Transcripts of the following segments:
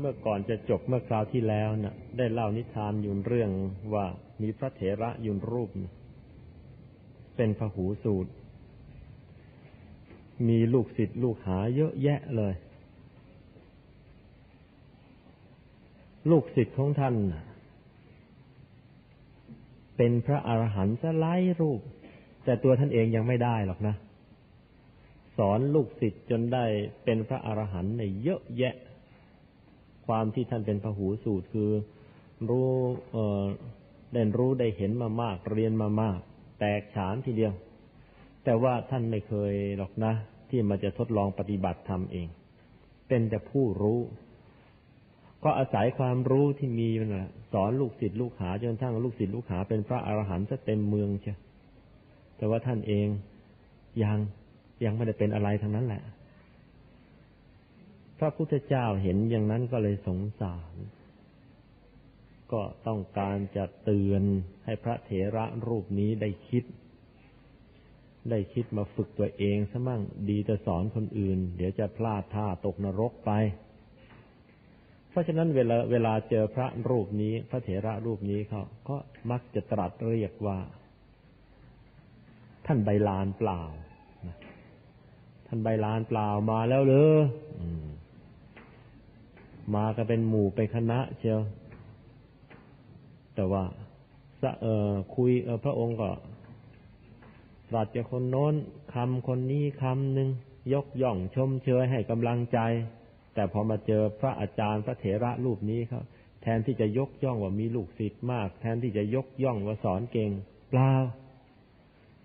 เมื่อก่อนจะจบเมื่อคราวที่แล้วนะ่ะ ได้เล่านิทานยู่เรื่องว่ามีพระเถระยุนรูป เป็นพหูสูตร มีลูกศิษย์ลูกหาเยอะแยะเลย ลูกศิษย์ของท่าน เป็นพระอรหันต์สไลรูป แต่ตัวท่านเองยังไม่ได้หรอกนะ สอนลูกศิษย์จนได้เป็นพระอรหันต์ในเยอะแยะ ความที่ท่านเป็นพหูสูตรคือรู้เออได้รู้ได้เห็นมามาก เรียนมามาก แตกฉานทีเดียว แต่ว่าท่านไม่เคยหรอกนะ ที่มาจะทดลองปฏิบัติทำเอง เป็นแต่ผู้รู้ ก็อาศัยความรู้ที่มีนะสอนลูกศิษย์ลูกหาจนทั้งลูกศิษย์ลูกหาเป็นพระอรหันต์จะเต็มเมืองเชียแต่ว่าท่านเองยังยังไม่ได้เป็นอะไรทั้งนั้นแหละ พระพุทธเจ้าเห็นอย่างนั้นก็เลยสงสาร ก็ต้องการจะเตือนให้พระเถระรูปนี้ได้คิด ได้คิดมาฝึกตัวเองซะมั่งดีจะสอนคนอื่น เดี๋ยวจะพลาดท่าตกนรกไป เพราะฉะนั้นเวลาเวลาเจอพระรูปนี้ พระเถระรูปนี้เขาก็มักจะตรัสเรียกว่า ท่านใบลานเปล่าท่านใบลานเปล่ามาแล้วเลย มากันเป็นหมู่เป็นคณะเชียว แต่ว่าเออคุยเออพระองค์ก็ตรัดจะคนโน้นคำคนนี้คำหนึ่งยกย่องชมเชยให้กำลังใจ แต่พอมาเจอพระอาจารย์พระเถระรูปนี้ครับ แทนที่จะยกย่องว่ามีลูกศิษย์มาก แทนที่จะยกย่องว่าสอนเก่งเปล่า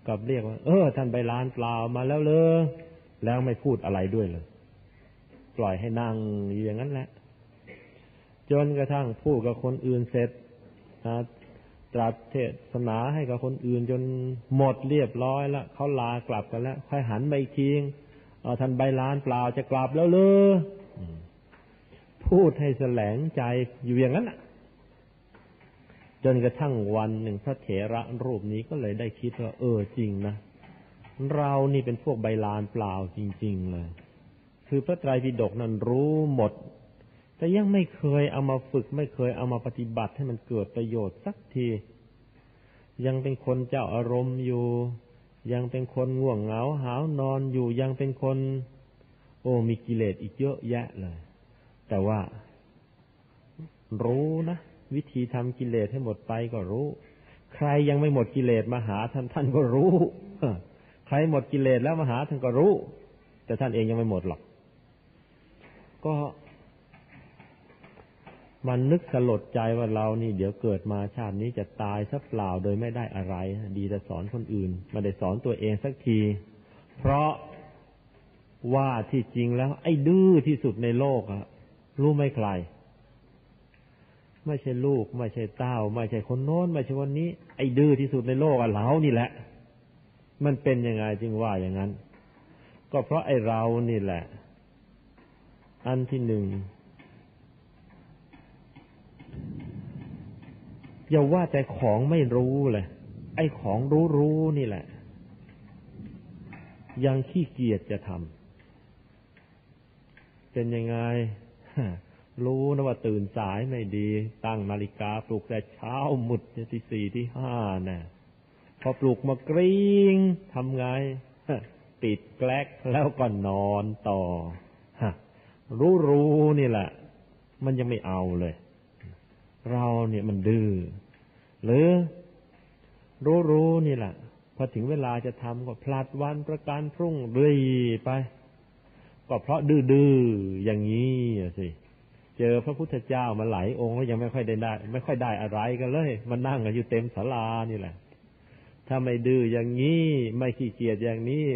กับเรียกว่า เออ ท่านไปลานเปล่ามาแล้วเลยแล้วไม่พูดอะไรด้วยเลย ปล่อยให้นั่งอย่างนั้นแหละ จนกระทั่งพูดกับคนอื่นเสร็จตรัสเทศนาให้กับคนอื่น จนหมดเรียบร้อยแล้วเขาลากลับกันแล้วค่อยหันไปทีงท่านใบลานเปล่าจะกลับแล้วเลยพูดให้แสลงใจอยู่อย่างนั้นจนกระทั่งวันหนึ่งพระเถระรูปนี้ก็เลยได้คิดว่า เออจริงนะเรานี่เป็นพวกใบลานเปล่าจริง ๆ เลย คือพระไตรปิฎกนั้นรู้หมด แต่ยังไม่เคยเอามาฝึก ไม่เคยเอามาปฏิบัติให้มันเกิดประโยชน์สักที ยังเป็นคนเจ้าอารมณ์อยู่ ยังเป็นคนง่วงเหงาหาวนอนอยู่ยังเป็นคน โอ้มีกิเลสอีกเยอะแยะเลย แต่ว่า รู้นะ วิธีทำกิเลสให้หมดไปก็รู้ ใครยังไม่หมดกิเลสมาหาท่านท่านก็รู้ใครหมดกิเลสแล้วมาหาท่านก็รู้ แต่ท่านเองยังไม่หมดหรอก ก็ มันนึกสลดใจว่าเรานี่เดี๋ยวเกิดมาชาตินี้จะตายสักเปล่าโดยไม่ได้อะไร ดีจะสอนคนอื่นมาได้สอนตัวเองสักที เพราะว่าที่จริงแล้ว ไอ้ดื้อที่สุดในโลกอะรู้ไหมใคร ไม่ใช่ลูก ไม่ใช่เต้า ไม่ใช่คนโน้น ไม่ใช่วันนี้ ไอ้ดื้อที่สุดในโลกอะเรานี่แหละ มันเป็นยังไงจึงว่าอย่างนั้น ก็เพราะไอ้เรานี่แหละ อันที่หนึ่ง อย่าว่าแต่ของไม่รู้เลยไอ้ของรู้รู้นี่แหละ ยังขี้เกียจจะทำเป็นยังไงรู้นะว่าตื่นสายไม่ดี ตั้งนาฬิกาปลุกแต่เช้ามุดที่สี่ที่ห้านะ่ะพอปลุกมากริ้งทำไงปิดแกลกแล้วก็นอนต่อรู้รู้นี่แหละ มันยังไม่เอาเลย เราเนี่ยมันดื้อหรือรู้รู้นี่แหละพอถึงเวลาจะทำก็พลัดวันประการพรุ่งเรื่อยไป ก็เพราะดื้อดื้ออย่างนี้สิเจอพระพุทธเจ้ามาหลายองค์แล้วยังไม่ค่อยได้ได้ ไม่ค่อยได้อะไรกันเลยมันนั่งกันอยู่เต็มศาลานี่แหละ ถ้าไม่ดื้ออย่างนี้ ไม่ขี้เกียจอย่างนี้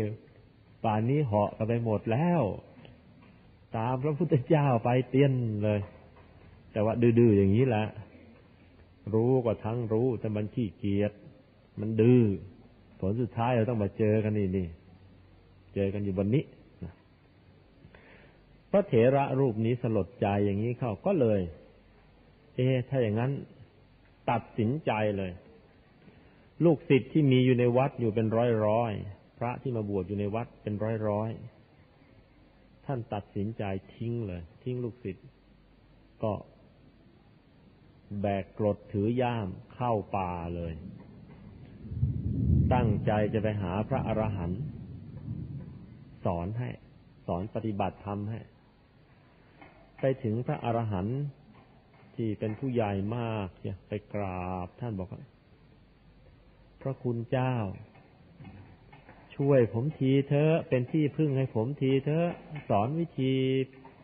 ป่านนี้เหาะกันไปหมดแล้ว ตามพระพุทธเจ้าไปเตี้ยนเลย แต่ว่าดื้อๆอย่างนี้แหละ รู้ก็ทั้งรู้ แต่มันขี้เกียจมันดื้อผลสุดท้ายเราต้องมาเจอกันนี่นี่เจอกันอยู่บนนี้พระเถระรูปนี้สลดใจอย่างนี้เข้าก็เลย เอ๊ถ้าอย่างนั้นตัดสินใจเลย ลูกศิษย์ที่มีอยู่ในวัดอยู่เป็นร้อยร้อยพระที่มาบวชอยู่ในวัดเป็นร้อยร้อยท่านตัดสินใจทิ้งเลย ทิ้งลูกศิษย์ก็ แบกกรดถือย่ามเข้าป่าเลย ตั้งใจจะไปหาพระอรหันต์สอนให้ สอนปฏิบัติธรรมให้ ไปถึงพระอรหันต์ที่เป็นผู้ใหญ่มากเนี่ยไปกราบท่านบอกว่าพระคุณเจ้า ช่วยผมทีเถอะเป็นที่พึ่งให้ผมทีเถอะสอนวิธี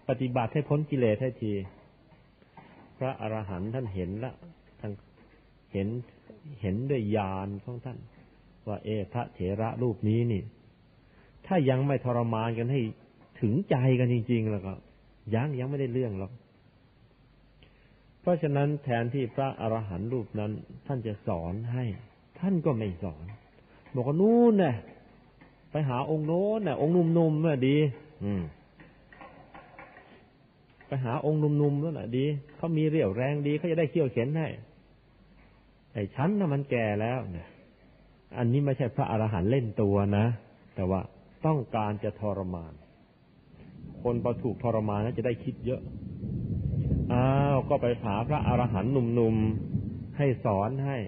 ปฏิบัติให้พ้นกิเลสให้ที พระอรหันต์ท่านเห็นละท่านเห็นเห็นด้วยญาณของท่าน ว่าเอพระเถระรูปนี้นี่ ถ้ายังไม่ทรมานกันให้ถึงใจกันจริง ๆ แล้วก็ยังยังไม่ได้เรื่องหรอกเพราะฉะนั้นแทนที่พระอรหันต์รูปนั้น ท่านจะสอนให้ ท่านก็ไม่สอน บอกว่านู่นน่ะไปหาองค์โน้นน่ะ องค์นุ่มๆน่ะดี อืม หาองค์นุ่มๆนั่นแหละดีเขามีเรี่ยวแรงดีเขาจะได้เขี่ยวเข็นให้ไอ้ฉันน่ะมันแก่แล้วเนี่ยอันนี้ไม่ใช่พระอรหันต์เล่นตัวนะ แต่ว่าต้องการจะทรมาน คนพอถูกทรมานแล้วจะได้คิดเยอะ อ้าวก็ไปหาพระอรหันต์หนุ่มๆให้สอนให้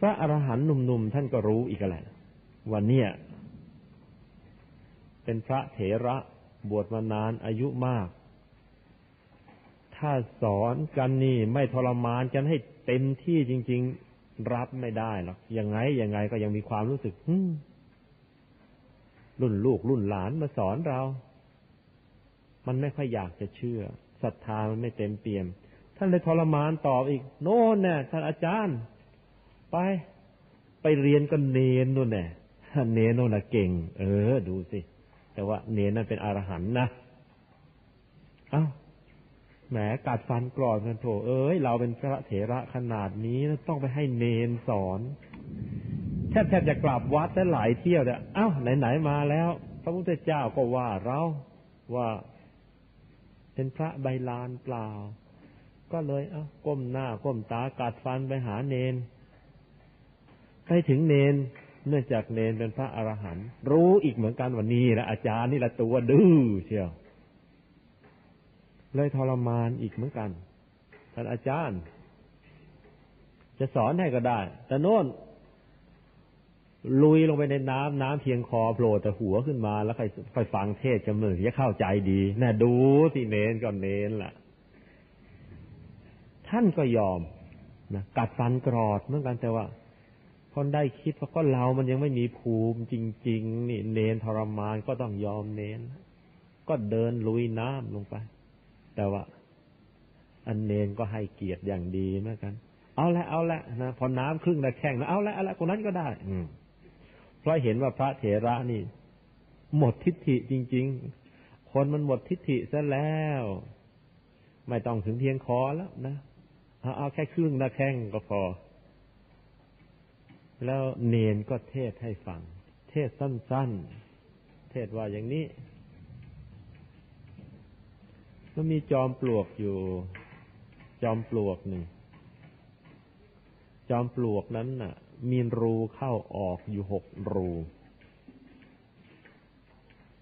พระอรหันต์หนุ่มๆท่านก็รู้อีกแหละว่าเนี่ย เป็นพระเถระบวชมานานอายุมาก ถ้าสอนกันนี่ไม่ทรมานกันให้เต็มที่จริง ๆ รับไม่ได้หรอกยังไงยังไงก็ยังมีความรู้สึกรุ่นลูกรุ่นหลานมาสอนเรา มันไม่ค่อยอยากจะเชื่อศรัทธามันไม่เต็มเปี่ยม ท่านเลยทรมานตอบอีก โน่นเนี่ยท่านอาจารย์ ไป ไปเรียนกันเนนนู่นเนี่ยเนนนู่นน่ะเก่ง เออ ดูสิ แต่ว่าเนนนั่นเป็นอรหันต์นะ เอ้า แหมกัดฟันกรอดกันโถเอ้ยเราเป็นพระเถระขนาดนี้ต้องไปให้เนนสอนแทบแทบจะกลับวัดได้หลายเที่ยวเนี่ยเอ้าไหนๆมาแล้ว พระพุทธเจ้าก็ว่าเราว่าเป็นพระใบลานเปล่า ก็เลยเอ้าก้มหน้าก้มตากัดฟันไปหาเนน ไปถึงเนน เนื่องจากเนนเป็นพระอรหันต์รู้อีกเหมือนกันวันนี้นะอาจารย์นี่แหละตัวดื้อเชียว เลยทรมานอีกเหมือนกัน ท่านอาจารย์ จะสอนให้ก็ได้ แต่โน่นลุยลงไปในน้ำน้ำเพียงคอโผล่แต่หัวขึ้นมา แล้วค่อยค่อยฟังเทศจำเลยจะเข้าใจดีน่ะดูที่เน้นก็เน้นล่ะ ท่านก็ยอมนะกัดฟันกรอดเหมือนกันแต่ว่าคนได้คิดว่าก็เรามันยังไม่มีภูมิจริง ๆ นี่เน้นทรมานก็ต้องยอมเน้น ก็เดินลุยน้ำลงไป แต่ว่า อันเนนก็ให้เกียรติอย่างดีเหมือนกัน เอาละเอาละนะพอน้ำครึ่งละแข่งนะเอาละเอาละคนนั้นก็ได้ อืมเพราะเห็นว่าพระเถระนี่ หมดทิฏฐิจริง ๆ คนมันหมดทิฏฐิซะแล้ว ไม่ต้องถึงเพียงคอแล้วนะเอาเอาแค่ครึ่งละแข่งก็พอ แล้วเนนก็เทศให้ฟัง เทศสั้น ๆ เทศว่าอย่างนี้ มันมีจอมปลวกอยู่ จอมปลวกหนึ่ง จอมปลวกนั้นน่ะ มีรูเข้าออกอยู่หกรู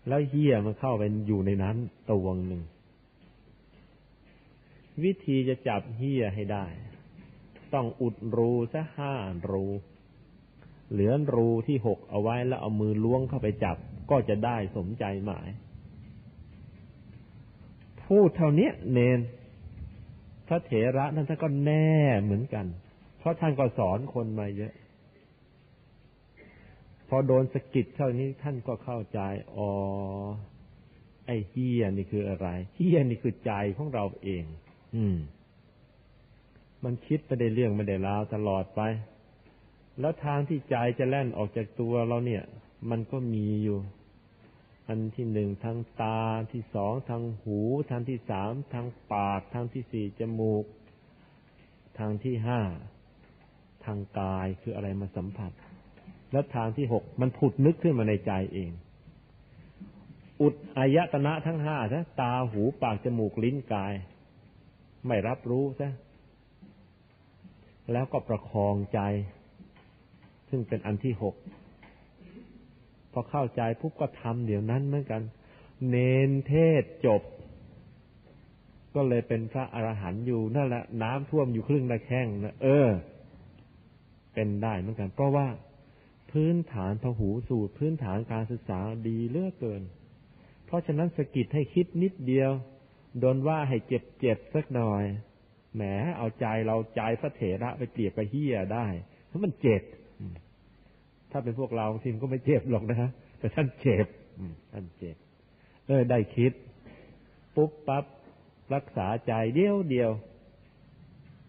แล้วเหี้ยมันเข้าไปอยู่ในนั้นตัวงหนึ่ง วิธีจะจับเหี้ยให้ได้ ต้องอุดรูซะห้ารู เหลือรูที่หกเอาไว้แล้วเอามือล้วงเข้าไปจับก็จะได้สมใจหมาย พูดเท่านี้เนน พระเถระนั่นท่านก็แน่เหมือนกัน เพราะท่านก็สอนคนมาเยอะ พอโดนสกิดเท่านี้ท่านก็เข้าใจ อ๋อ ไอ้เฮียนี่คืออะไรเฮียนี่คือใจของเราเอง อืม มันคิดไปได้เรื่องไม่ได้ราวตลอดไป แล้วทางที่ใจจะแล่นออกจากตัวเราเนี่ย มันก็มีอยู่ อันที่หนึ่งทางตาที่สองทางหูทางที่สามทางปากทางที่สี่จมูก ทางที่ห้าทางกายคืออะไรมาสัมผัส แล้วทางที่หกมันผุดนึกขึ้นมาในใจเอง อุดอายตนะทั้งห้าซะตาหูปากจมูกลิ้นกาย ไม่รับรู้ซะแล้วก็ประคองใจ ซึ่งเป็นอันที่หก พอเข้าใจปุ๊บก็ทำเดี๋ยวนั้นเหมือนกัน เนนเทศจบ ก็เลยเป็นพระอรหันต์อยู่นั่นแหละ น้ำท่วมอยู่ครึ่งตะแข้งนะเออ เป็นได้เหมือนกัน เพราะว่าพื้นฐานพหูสูตร พื้นฐานการศึกษาดีเลือกเกิน เพราะฉะนั้นสกิดให้คิดนิดเดียวโดนว่าให้เจ็บเจ็บสักหน่อยแหมเอาใจเราใจพระเถระไปเปรียบกับเฮียได้เพราะมันเจ็บ ถ้าเป็นพวกเราทีมก็ไม่เจ็บหรอกนะฮะแต่ท่านเจ็บท่านเจ็บเออได้คิด ปุ๊บปั๊บรักษาใจเดียวเดียว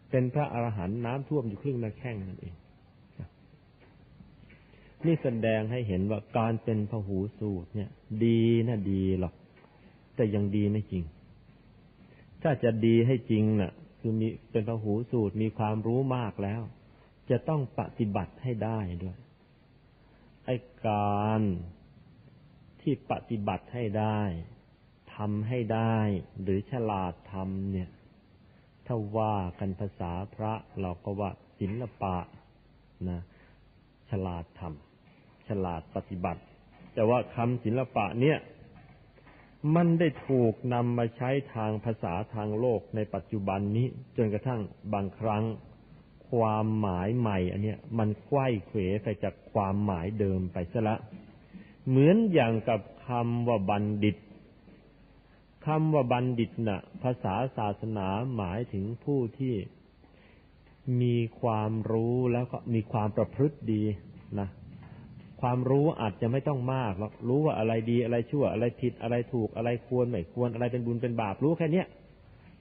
เป็นพระอรหันต์น้ำท่วมอยู่ครึ่งหน้าแข้งนั่นเองนี่แสดงให้เห็นว่าการเป็นพหูสูตรเนี่ย ดีนะดีหรอก แต่ยังดีไม่จริง ถ้าจะดีให้จริงนะ่ะ คือมีเป็นพหูสูตรมีความรู้มากแล้ว จะต้องปฏิบัติให้ได้ด้วยไอ้การที่ปฏิบัติให้ได้ทำให้ได้ หรือฉลาดทำเนี่ย ถ้าว่ากันภาษาพระเราก็ว่าศิลปะนะ ฉลาดทำฉลาดปฏิบัติ แต่ว่าคำศิลปะเนี่ย มันได้ถูกนำมาใช้ทางภาษาทางโลกในปัจจุบันนี้ จนกระทั่งบางครั้ง ความหมายใหม่ อันเนี้ย มันควยเขวไปจากความหมายเดิมไปซะละ เหมือนอย่างกับคำว่าบัณฑิตคำว่าบัณฑิตนะ่ะ ภาษาศาสนาหมายถึงผู้ที่มีความรู้แล้วก็มีความประพฤติดีนะความรู้อาจจะไม่ต้องมากหรอกรู้ว่าอะไรดีอะไรชั่ว อะไรผิดอะไรถูกอะไรควรไม่ควรอะไรเป็นบุญเป็นบาปรู้แค่เนี้ย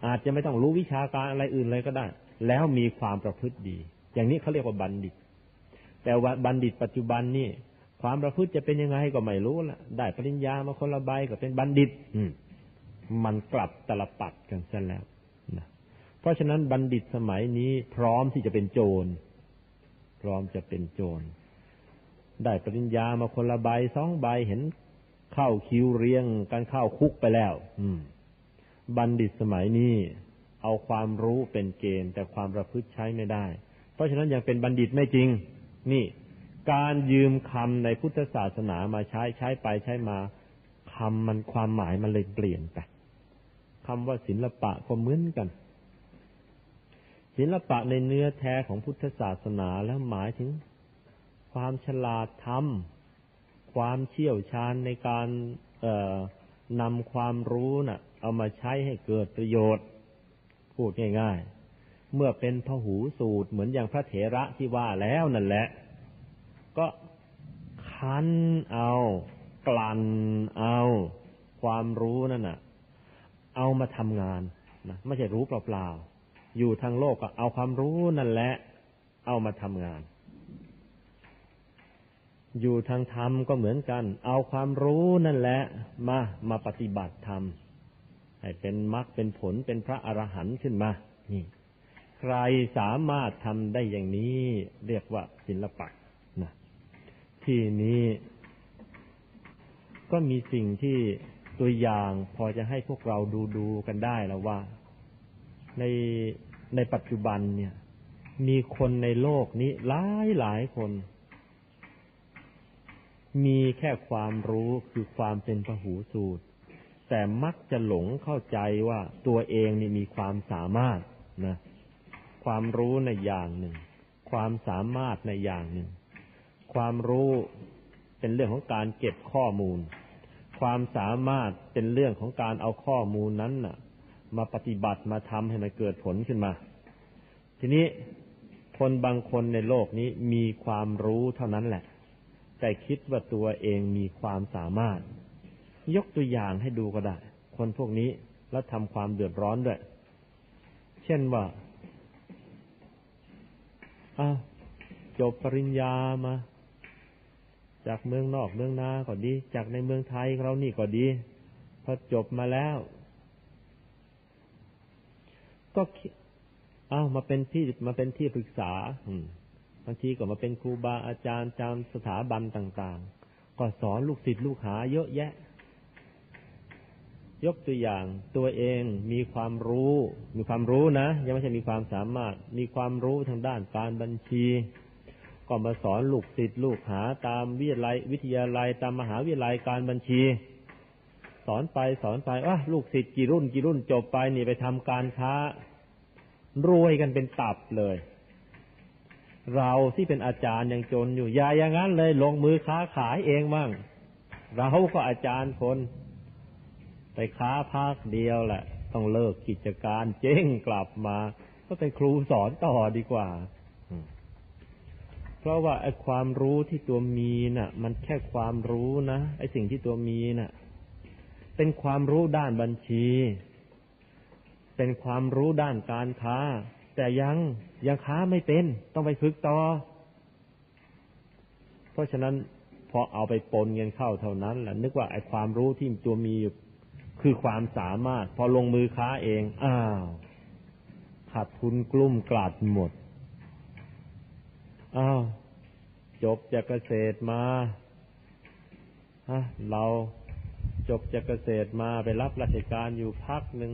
อาจจะไม่ต้องรู้วิชาการอะไรอื่นเลยก็ได้ แล้วมีความประพฤติดี อย่างนี้เขาเรียกว่าบัณฑิต แต่ว่าบัณฑิตปัจจุบันนี่ความประพฤติจะเป็นยังไงก็ไม่รู้ละได้ปริญญามาคนละใบก็เป็นบัณฑิต อืมันกลับตลปัดกันซะแล้วนะเพราะฉะนั้นบัณฑิตสมัยนี้พร้อมที่จะเป็นโจร พร้อมจะเป็นโจร ได้ปริญญามาคนละใบสองใบเห็นเข้าคิวเรียงกันเข้าคุกไปแล้ว อืม บัณฑิตสมัยนี้ เอาความรู้เป็นเกณฑ์ แต่ความประพฤติใช้ไม่ได้ เพราะฉะนั้นยังเป็นบัณฑิตไม่จริง นี่ การยืมคำในพุทธศาสนามาใช้ใช้ไปใช้มาคำมันความหมายมันเลยเปลี่ยนไปคำว่าศิลปะก็เหมือนกัน ศิลปะในเนื้อแท้ของพุทธศาสนาแล้วหมายถึง ความฉลาดทำความเชี่ยวชาญในการนำความรู้นะ่ะ เอามาใช้ให้เกิดประโยชน์ พูดง่าย ๆ เมื่อเป็นพหูสูตรเหมือนอย่างพระเถระที่ว่าแล้วนั่นแหละ ก็คันเอา กลั่นเอา ความรู้นั่นน่ะ เอามาทำงานนะไม่ใช่รู้เปล่าๆอยู่ทางโลกก็เอาความรู้นั่นแหละ เอามาทำงานอยู่ทางธรรมก็เหมือนกัน เอาความรู้นั่นแหละ มามาปฏิบัติธรรม ให้เป็นมรรคเป็นผลเป็นพระอรหันต์ขึ้นมา นี่ ใครสามารถทำได้อย่างนี้ เรียกว่าศิลปะนะที่นี้ก็มีสิ่งที่ตัวอย่างพอจะให้พวกเราดูดูกันได้แล้วว่า ในในปัจจุบันเนี่ย มีคนในโลกนี้หลายหลายคน มีแค่ความรู้คือความเป็นพหูสูตร แต่มักจะหลงเข้าใจว่าตัวเองนี่มีความสามารถนะความรู้ในอย่างหนึ่ง ความสามารถในอย่างหนึ่ง ความรู้เป็นเรื่องของการเก็บข้อมูล ความสามารถเป็นเรื่องของการเอาข้อมูลนั้นน่ะ มาปฏิบัติมาทำให้มันเกิดผลขึ้นมา ทีนี้คนบางคนในโลกนี้มีความรู้เท่านั้นแหละ แต่คิดว่าตัวเองมีความสามารถ ยกตัวอย่างให้ดูก็ได้ คนพวกนี้แล้วทำความเดือดร้อนด้วย เช่นว่าอาจบปริญญามา จากเมืองนอกเมืองนาก็ดี จากในเมืองไทยเรานี่ก็ดีพอจบมาแล้ว ก็เอามาเป็นที่มาเป็นที่ปรึกษาบางทีก็มาเป็นครูบาอาจารย์จำสถาบันต่าง ๆ ก็สอนลูกศิษย์ลูกหาเยอะแยะ ยกตัวอย่างตัวเองมีความรู้ มีความรู้นะ ยังไม่ใช่มีความสามารถ มีความรู้ทางด้านการบัญชีก็มาสอนลูกศิษย์ลูกหาตามวิทยาลัยวิทยาลัยตามมหาวิทยาลัยการบัญชี สอนไปสอนไปว่าลูกศิษย์กี่รุ่นกี่รุ่นจบไปนี่ไปทำการค้ารวยกันเป็นตับเลย เราที่เป็นอาจารย์ยังจนอยู่อย่าอย่างนั้นเลยลงมือค้าขายเองบ้างเราก็อาจารย์คน ค้าภาคเดียวแหละ ต้องเลิกกิจการเจ๊งกลับมา ก็เป็นครูสอนต่อดีกว่าเพราะว่าไอ้ความรู้ที่ตัวมีน่ะ มันแค่ความรู้นะไอ้สิ่งที่ตัวมีน่ะ เป็นความรู้ด้านบัญชี เป็นความรู้ด้านการค้า แต่ยังยังค้าไม่เป็น ต้องไปฝึกต่อ เพราะฉะนั้นพอเอาไปปนเงินเข้าเท่านั้นแหละนึกว่าไอ้ความรู้ที่ตัวมีอยู่ คือความสามารถ พอลงมือค้าเอง อ้าวขาดทุนกลุ่มกลาดหมด อ้าว จบจากเกษตรมาฮะเราจบจากเกษตรมาไปรับราชการอยู่พักหนึ่ง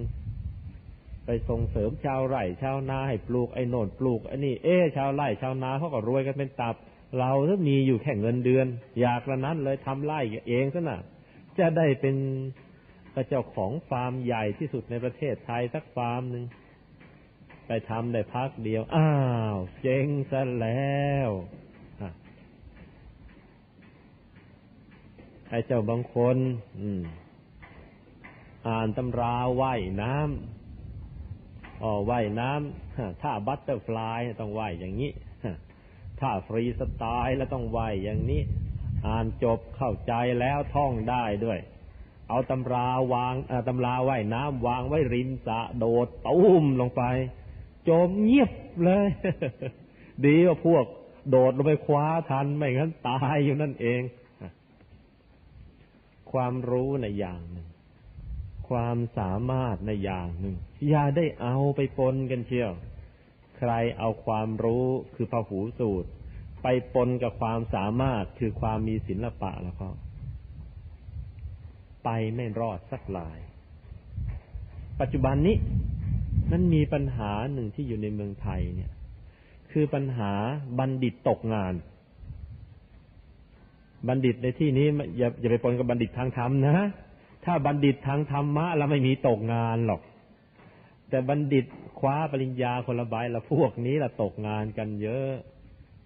ไปส่งเสริมชาวไร่ชาวนาให้ปลูกไอ้โน่นปลูกไอ้นี่ เอ๊ชาวไร่ชาวนาเขาก็รวยกันเป็นตับ เราถ้ามีอยู่แค่เงินเดือน อยากละนั้นเลยทำไร่เองซะน่ะ จะได้เป็น ก็เจ้าของฟาร์มใหญ่ที่สุดในประเทศไทยสักฟาร์มหนึ่งไปทำได้พักเดียว อ้าว เจ๊งซะแล้วไอ้เจ้าบางคนอ่านตำราว่ายน้ำอ๋อว่ายน้ำถ้า butterfly ต้องว่ายอย่างนี้ถ้าฟรีสไตล์แล้วต้องว่ายอย่างนี้ อ่านจบเข้าใจแล้วท่องได้ด้วย เอาตำราวางตำราว่ายน้ำวางไว้ริมสระโดดตุ้มลงไป จมเงียบเลย ดีว่าพวก โดดลงไปคว้าทันไม่งั้นตายอยู่นั่นเอง ความรู้ในอย่างหนึ่ง ความสามารถในอย่างหนึ่ง อย่าได้เอาไปปนกันเชียว ใครเอาความรู้คือพหูสูตร ไปปนกับความสามารถคือความมีศิละปะแล้วก็ ไปไม่รอดสักลาย ปัจจุบันนี้มันมีปัญหาหนึ่งที่อยู่ในเมืองไทยเนี่ย คือปัญหาบัณฑิตตกงาน บัณฑิตในที่นี้อย่าอย่าไปปนกับบัณฑิตทางธรรมนะ ถ้าบัณฑิตทางธรรมะเราไม่มีตกงานหรอก แต่บัณฑิตคว้าปริญญาคนละใบละพวกนี้ละตกงานกันเยอะ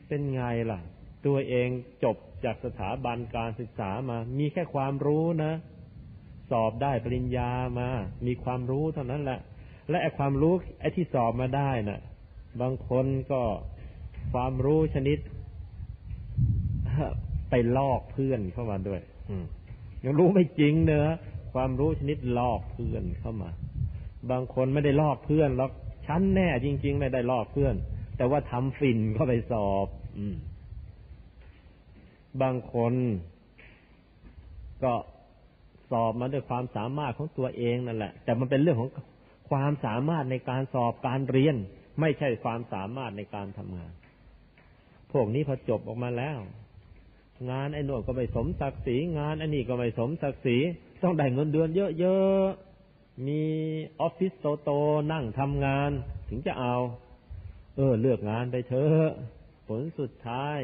เป็นไงล่ะ ตัวเองจบจากสถาบันการศึกษามา มีแค่ความรู้นะ สอบได้ปริญญามา มีความรู้เท่านั้นแหละ และไอ้ความรู้ไอ้ที่สอบมาได้นะ่ะ บางคนก็ความรู้ชนิดไปลอกเพื่อนเข้ามาด้วยยังรู้ไม่จริงเนอะความรู้ชนิดลอกเพื่อนเข้ามา บางคนไม่ได้ลอกเพื่อนหรอกชั้นแน่ จริง ๆ ไม่ได้ลอกเพื่อน แต่ว่าทำฝิ่นเข้าไปสอบ อืม บางคนก็ สอบมาด้วยความสามารถของตัวเองนั่นแหละ แต่มันเป็นเรื่องของความสามารถในการสอบการเรียน ไม่ใช่ความสามารถในการทำงาน พวกนี้พอจบออกมาแล้ว งานไอ้นวดก็ไม่สมศักดิ์ศรีงานไอ้นี่ก็ไม่สมศักดิ์ศรีต้องได้เงินเดือนเยอะๆมีออฟฟิศโตๆนั่งทำงาน ถึงจะเอา เออ เลือกงานไปเถอะผลสุดท้าย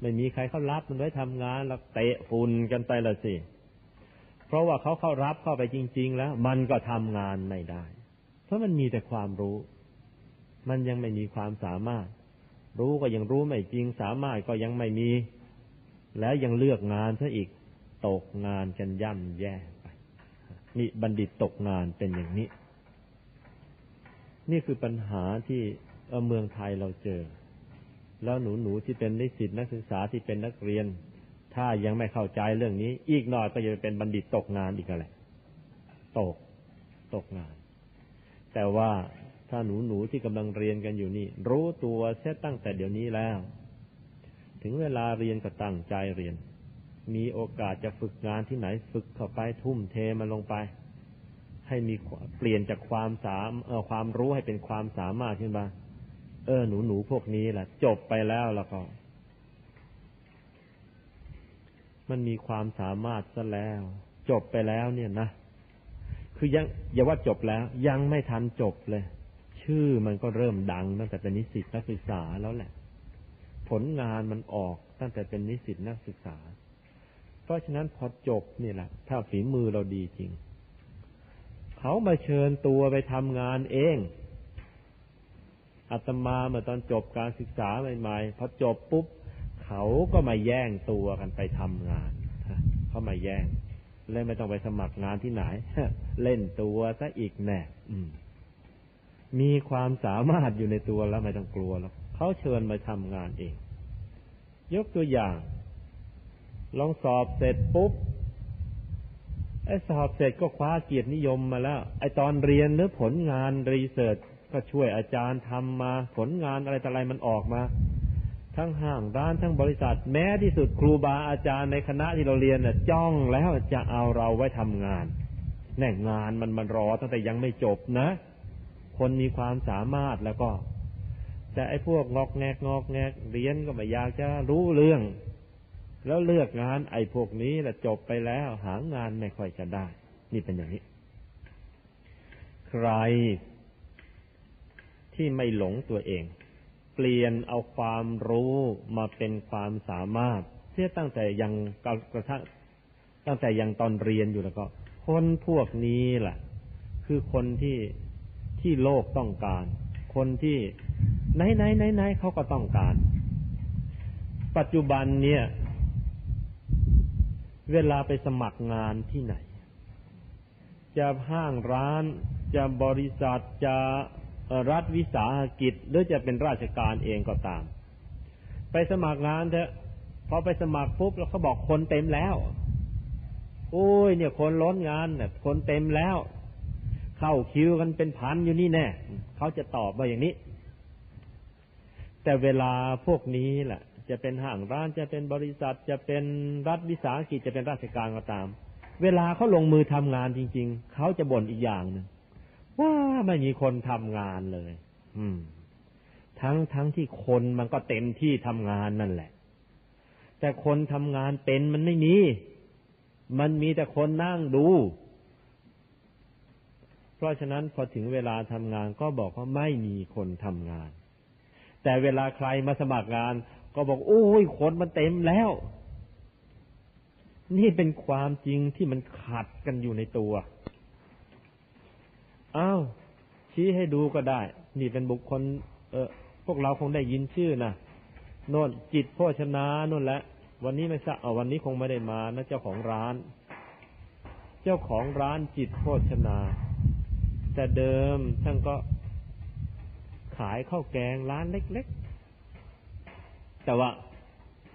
ไม่มีใครเขารับมันไว้ทำงานแล้วเตะฝุ่นกันไปละสิ เพราะว่าเขาเข้ารับเข้าไปจริง ๆ แล้ว มันก็ทำงานไม่ได้ เพราะมันมีแต่ความรู้ มันยังไม่มีความสามารถ รู้ก็ยังรู้ไม่จริง สามารถก็ยังไม่มี แล้วยังเลือกงานซะอีก ตกงานกันย่ำแย่ไปนี่บัณฑิตตกงานเป็นอย่างนี้ นี่คือปัญหาที่เมืองไทยเราเจอ แล้วหนูหนูที่เป็นนิสิตนักศึกษาที่เป็นนักเรียน ถ้ายังไม่เข้าใจเรื่องนี้ อีกหน่อยก็จะเป็นบัณฑิตตกงานอีกอะไรตก ตกงาน แต่ว่าถ้าหนูหนูที่กำลังเรียนกันอยู่นี่ รู้ตัวเสียตั้งแต่เดี๋ยวนี้แล้ว ถึงเวลาเรียนก็ตั้งใจเรียน มีโอกาสจะฝึกงานที่ไหนฝึกเข้าไปทุ่มเทมันลงไป ให้มีเปลี่ยนจากความสามเออความรู้ให้เป็นความสามารถขึ้นมาเออหนูหนูพวกนี้แหละจบไปแล้วแล้วก็ มันมีความสามารถซะแล้ว จบไปแล้วเนี่ยนะ คือยังอย่าว่าจบแล้ว ยังไม่ทันจบเลย ชื่อมันก็เริ่มดังตั้งแต่เป็นนิสิตนักศึกษาแล้วแหละ ผลงานมันออกตั้งแต่เป็นนิสิตนักศึกษา เพราะฉะนั้นพอจบนี่แหละ ถ้าฝีมือเราดีจริง เขามาเชิญตัวไปทำงานเองอาตมาเมื่อตอนจบการศึกษาใหม่ๆพอจบปุ๊บ เขาก็มาแย่งตัวกันไปทำงานเขามาแย่งเล่นไม่ต้องไปสมัครงานที่ไหน เล่นตัวซะอีกแน่มีความสามารถอยู่ในตัวแล้วไม่ต้องกลัวแล้วเขาเชิญมาทำงานเอง ยกตัวอย่าง ลองสอบเสร็จปุ๊บไอ้สอบเสร็จก็คว้าเกียรตินิยมมาแล้ว ไอ้ตอนเรียนหรือผลงานรีเสิร์ชก็ช่วยอาจารย์ทำมา ผลงานอะไรต่ออะไรมันออกมา ทั้งห้างร้านทั้งบริษัท แม้ที่สุดครูบาอาจารย์ในคณะที่เราเรียนน่ะจ้องแล้วจะเอาเราไว้ทำงานแน่งานมันมันรอตั้งแต่ยังไม่จบนะ คนมีความสามารถแล้วก็ แต่ไอ้พวกงอกแงกงอกแงกเรียนก็ไม่อยากจะรู้เรื่อง แล้วเลือกงานไอ้พวกนี้แหละจบไปแล้วหางานไม่ค่อยจะได้ นี่เป็นอย่างนี้ ใครที่ไม่หลงตัวเอง เปลี่ยนเอาความรู้มาเป็นความสามารถเสียตั้งแต่ยังกระทั่งตั้งแต่ยังตอนเรียนอยู่แล้วก็ คนพวกนี้แหละคือคนที่ที่โลกต้องการ คนที่ไหนไหนไหนไหนเขาก็ต้องการ ปัจจุบันเนี่ย เวลาไปสมัครงานที่ไหน จะห้างร้าน จะบริษัทจะ รัฐวิสาหกิจหรือจะเป็นราชการเองก็ตาม ไปสมัครงานเถอะพอไปสมัครปุ๊บแล้วเขาบอกคนเต็มแล้วโอ้ยเนี่ยคนล้นงานเนี่ยคนเต็มแล้ว เข้าคิวกันเป็นพันอยู่นี่แน่เขาจะตอบว่าอย่างนี้ แต่เวลาพวกนี้แหละจะเป็นห้างร้านจะเป็นบริษัทจะเป็นรัฐวิสาหกิจจะเป็นราชการก็ตาม เวลาเขาลงมือทำงานจริง ๆเขาจะบ่นอีกอย่างหนึ่ง ว่าไม่มีคนทำงานเลย อืม ทั้งทั้งที่คนมันก็เต็มที่ทำงานนั่นแหละ แต่คนทำงานเป็นมันไม่มี มันมีแต่คนนั่งดู เพราะฉะนั้นพอถึงเวลาทำงานก็บอกว่าไม่มีคนทำงาน แต่เวลาใครมาสมัครงาน ก็บอกโอ้ยคนมันเต็มแล้วนี่เป็นความจริงที่มันขัดกันอยู่ในตัว อ้าวชี้ให้ดูก็ได้ นี่เป็นบุคคล เออพวกเราคงได้ยินชื่อนะโน่นจิตโภชนาโน่นแหละ วันนี้ไม่ทราบเอวันนี้คงไม่ได้มานะเจ้าของร้าน เจ้าของร้านจิตโภชนา แต่เดิมท่านก็ขายข้าวแกงร้านเล็กๆ แต่ว่า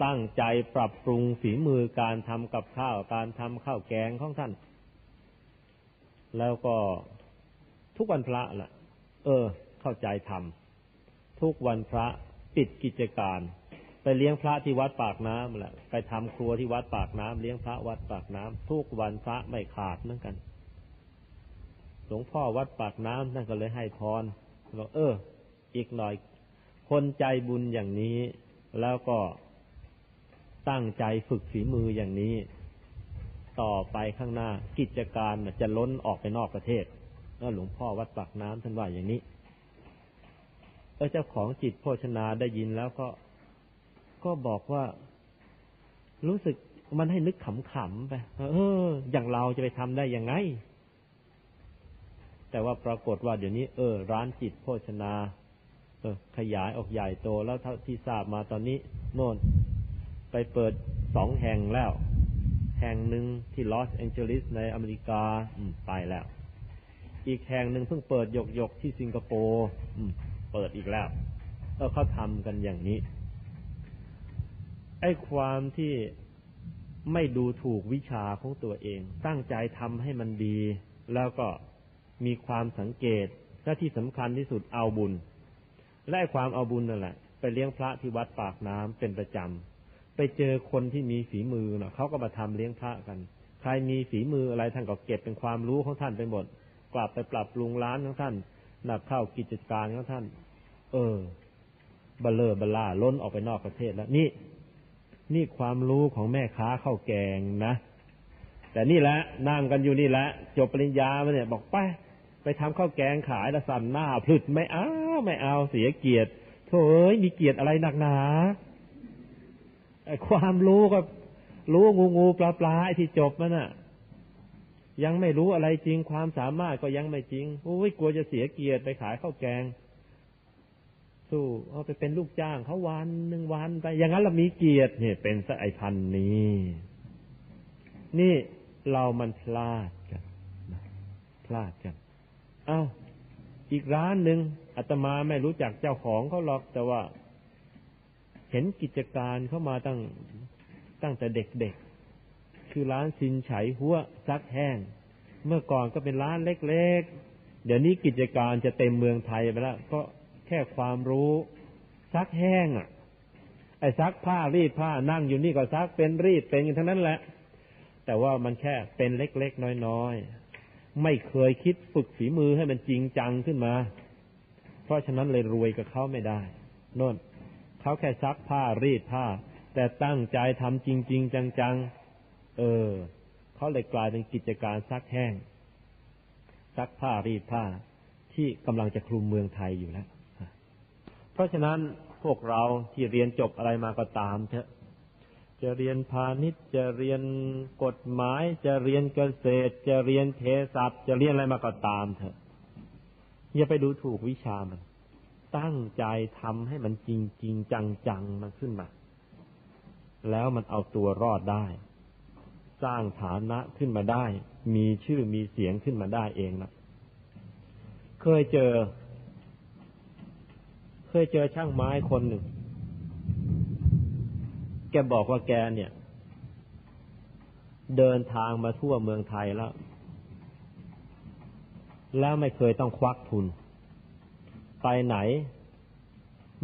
ตั้งใจปรับปรุงฝีมือการทำกับข้าว การทำข้าวแกงของท่าน แล้วก็ ทุกวันพระละ่ะ เออ เข้าใจทำทุกวันพระปิดกิจการ ไปเลี้ยงพระที่วัดปากน้ำแหละไปทำครัวที่วัดปากน้ำเลี้ยงพระวัดปากน้ำทุกวันพระไม่ขาดเหมือนกัน หลวงพ่อวัดปากน้ำท่านก็เลยให้พรบอกเออ อีกหน่อย คนใจบุญอย่างนี้ แล้วก็ตั้งใจฝึกฝีมืออย่างนี้ ต่อไปข้างหน้ากิจการจะล้นออกไปนอกประเทศ แล้วหลวงพ่อวัดปากน้ำท่านว่าอย่างนี้เออเจ้าของจิตโภชนาได้ยินแล้วก็ ก็บอกว่า รู้สึกมันให้นึกขำๆไปเออ อย่างเราจะไปทำได้ยังไง แต่ว่าปรากฏว่าเดี๋ยวนี้ เออ ร้านจิตโภชนา เออ ขยายออกใหญ่โตแล้วเท่าที่ทราบมาตอนนี้ โน่น ไปเปิดสองแห่งแล้ว แห่งหนึ่งที่ลอสแองเจลิสในอเมริกาอืไปแล้ว อีกแห่งหนึ่งเพิ่งเปิดหยกหยกที่สิงคโปร์เปิดอีกแล้วเออเขาทำกันอย่างนี้ ไอ้ความที่ไม่ดูถูกวิชาของตัวเอง ตั้งใจทำให้มันดี แล้วก็มีความสังเกตและที่สำคัญที่สุดเอาบุญ และความเอาบุญนั่นแหละ ไปเลี้ยงพระที่วัดปากน้ำเป็นประจำไปเจอคนที่มีฝีมือเนาะเขาก็มาทำเลี้ยงพระกัน ใครมีฝีมืออะไรท่านก็เก็บเป็นความรู้ของท่านไปหมด กลับไปปรับปรุงร้านของท่านนับเข้ากิจการของท่าน เออเบลเลอร์บล่าล้นออกไปนอกประเทศแล้วนี่ นี่ความรู้ของแม่ค้าข้าวแกงนะแต่นี่แหละนั่งกันอยู่นี่แหละจบปริญญามาเนี่ยบอกไปไปทำข้าวแกงขายล้วสั่นหน้าพลึดไม่เอาไม่เอาเสียเกียรติโถยมีเกียรติอะไรหนักหนาไอ้ความรู้ก็รู้งูงูปลาปลาไอ้ที่จบมันน่ะ ยังไม่รู้อะไรจริง ความสามารถก็ยังไม่จริงโอ้ยกลัวจะเสียเกียรติไปขายข้าวแกง สู้เอาไปเป็นลูกจ้างเขาวันหนึ่งวันไป อย่างนั้นเรามีเกียรติเนี่ยเป็นสไอพันนี้ นี่เรามันพลาดกันพลาดกัน เอา้า อีกร้านหนึ่งอาตมาไม่รู้จักเจ้าของเขาหรอกแต่ว่า เห็นกิจการเข้ามาตั้งตั้งแต่เด็ก คือร้านสินไฉหัวซักแห้ง เมื่อก่อนก็เป็นร้านเล็กๆ เดี๋ยวนี้กิจการจะเต็มเมืองไทยไปแล้วก็แค่ความรู้ซักแห้งอะ ไอ้ซักผ้ารีดผ้านั่งอยู่นี่ก็ซักเป็นรีดเป็นทั้งนั้นแหละ แต่ว่ามันแค่เป็นเล็กๆ น้อยๆ ไม่เคยคิดฝึกฝีมือให้มันจริงจังขึ้นมา เพราะฉะนั้นเลยรวยกับเขาไม่ได้นนเขาแค่ซักผ้ารีดผ้า แต่ตั้งใจทำจริง ๆ จังๆ เออเขาเลยกลายเป็นกิจการซักแห้ง ซักผ้ารีดผ้าที่กำลังจะคลุมเมืองไทยอยู่แล้วเพราะฉะนั้นพวกเราที่เรียนจบอะไรมาก็ตามเถอะจะเรียนพาณิชย์จะเรียนกฎหมาย จะเรียนเกษตร จะเรียนเทศัพท์จะเรียนอะไรมาก็ตามเถอะอย่าไปดูถูกวิชามัน ตั้งใจทำให้มันจริงจริงจังจังมันขึ้นมา แล้วมันเอาตัวรอดได้ สร้างฐานะขึ้นมาได้ มีชื่อมีเสียงขึ้นมาได้เองนะเคยเจอ เคยเจอช่างไม้คนหนึ่ง แกบอกว่าแกเนี่ย เดินทางมาทั่วเมืองไทยแล้ว แล้วไม่เคยต้องควักทุน ไปไหน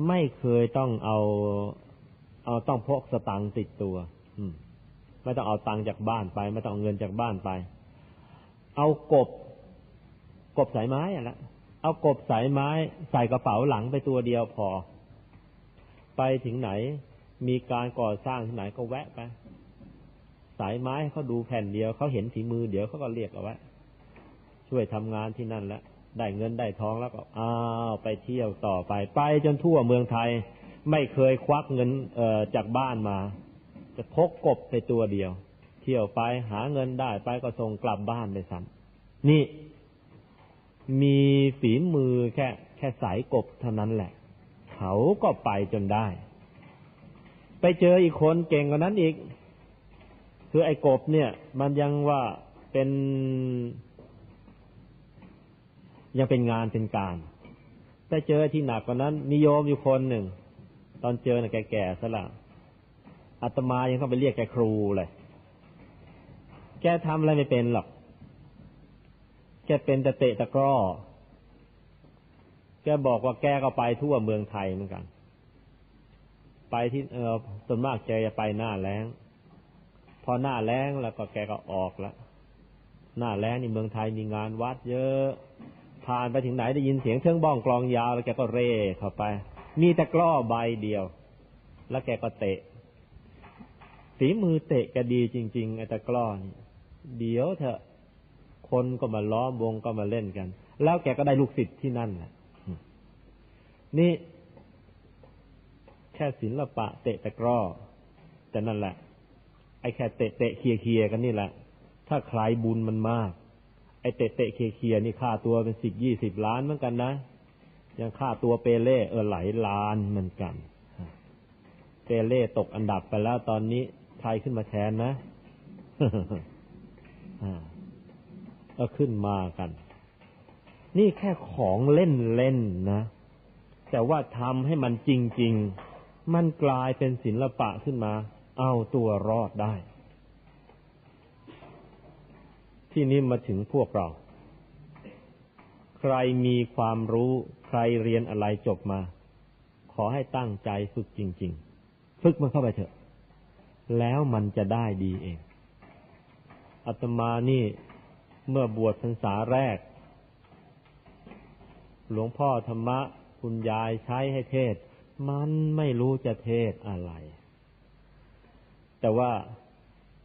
ไม่เคยต้องเอา เอาต้องพกสตังค์ติดตัว อืม ไม่ต้องเอาตังค์จากบ้านไป ไม่ต้องเอาเงินจากบ้านไป เอากบ กบสายไม้อะละเอากบสายไม้ ใส่กระเป๋าหลังไปตัวเดียวพอ ไปถึงไหน มีการก่อสร้างที่ไหนก็แวะไป สายไม้เขาดูแผ่นเดียวเขาเห็นฝีมือเดี๋ยวเขาก็เรียกเอาไว้ช่วยทำงานที่นั่นแล้วได้เงินได้ทองแล้วก็อ้าวไปเที่ยวต่อไป ไปจนทั่วเมืองไทย ไม่เคยควักเงินเอ่อจากบ้านมา จะพกกบไปตัวเดียว เที่ยวไปหาเงินได้ไปก็ส่งกลับบ้านไปซ้ำนี่มีฝีมือแค่ แค่สายกบเท่านั้นแหละ เขาก็ไปจนได้ ไปเจออีกคนเก่งกว่านั้นอีก คือไอ้กบเนี่ย มันยังว่าเป็น ยังเป็นงานเป็นการแต่เจอที่หนักกว่านั้นนิยมอยู่คนหนึ่ง ตอนเจอน่ะแก่ๆซะละ อาตมายังต้องไปเรียกแกครูเลย แกทำอะไรไม่เป็นหรอก แกเป็นแต่เตะตะกร้อ แกบอกว่าแกก็ไปทั่วเมืองไทยเหมือนกัน ไปที่เออส่วนมากแกจะไปหน้าแล้ง พอหน้าแล้งแล้วก็แกก็ออกแล้ว หน้าแล้งนี่เมืองไทยมีงานวัด เยอะ ผ่านไปถึงไหนได้ยินเสียงเครื่องบ้องกลองยาว แล้วแกก็เร่เข้าไป มีตะกร้อใบเดียว แล้วแกก็เตะ ฝีมือเตะแกดีจริง ๆ ไอ้ตะกร้อนี่เดี๋ยวเถอะ คนก็มาล้อมวงก็มาเล่นกัน แล้วแกก็ได้ลูกศิษย์ที่นั่นแหละนี่ แค่ศิลปะ เตะตะกร้อแต่นั่นแหละ ไอ้แค่เตะเตะเคลียเคลียกันนี่แหละ ถ้าใครบุญมันมาก ไอ้เตะเตะเคลียเคลียนี่ค่าตัวเป็นสิบยี่สิบล้านเหมือนกันนะยังค่าตัวเปเล่เออหลายล้านเหมือนกันเปเล่ตกอันดับไปแล้วตอนนี้ ใครขึ้นมาแทนนะก็ขึ้นมากัน นี่แค่ของเล่นเล่นนะ แต่ว่าทำให้มันจริง ๆ มันกลายเป็นศิลปะขึ้นมา เอาตัวรอดได้ ที่นี้มาถึงพวกเรา ใครมีความรู้ ใครเรียนอะไรจบมา ขอให้ตั้งใจฝึกจริง ๆ ฝึกมันเข้าไปเถอะ แล้วมันจะได้ดีเองอาตมานี่เมื่อบวชพรรษาแรก หลวงพ่อธรรมะคุณยายใช้ให้เทศ มันไม่รู้จะเทศอะไร แต่ว่า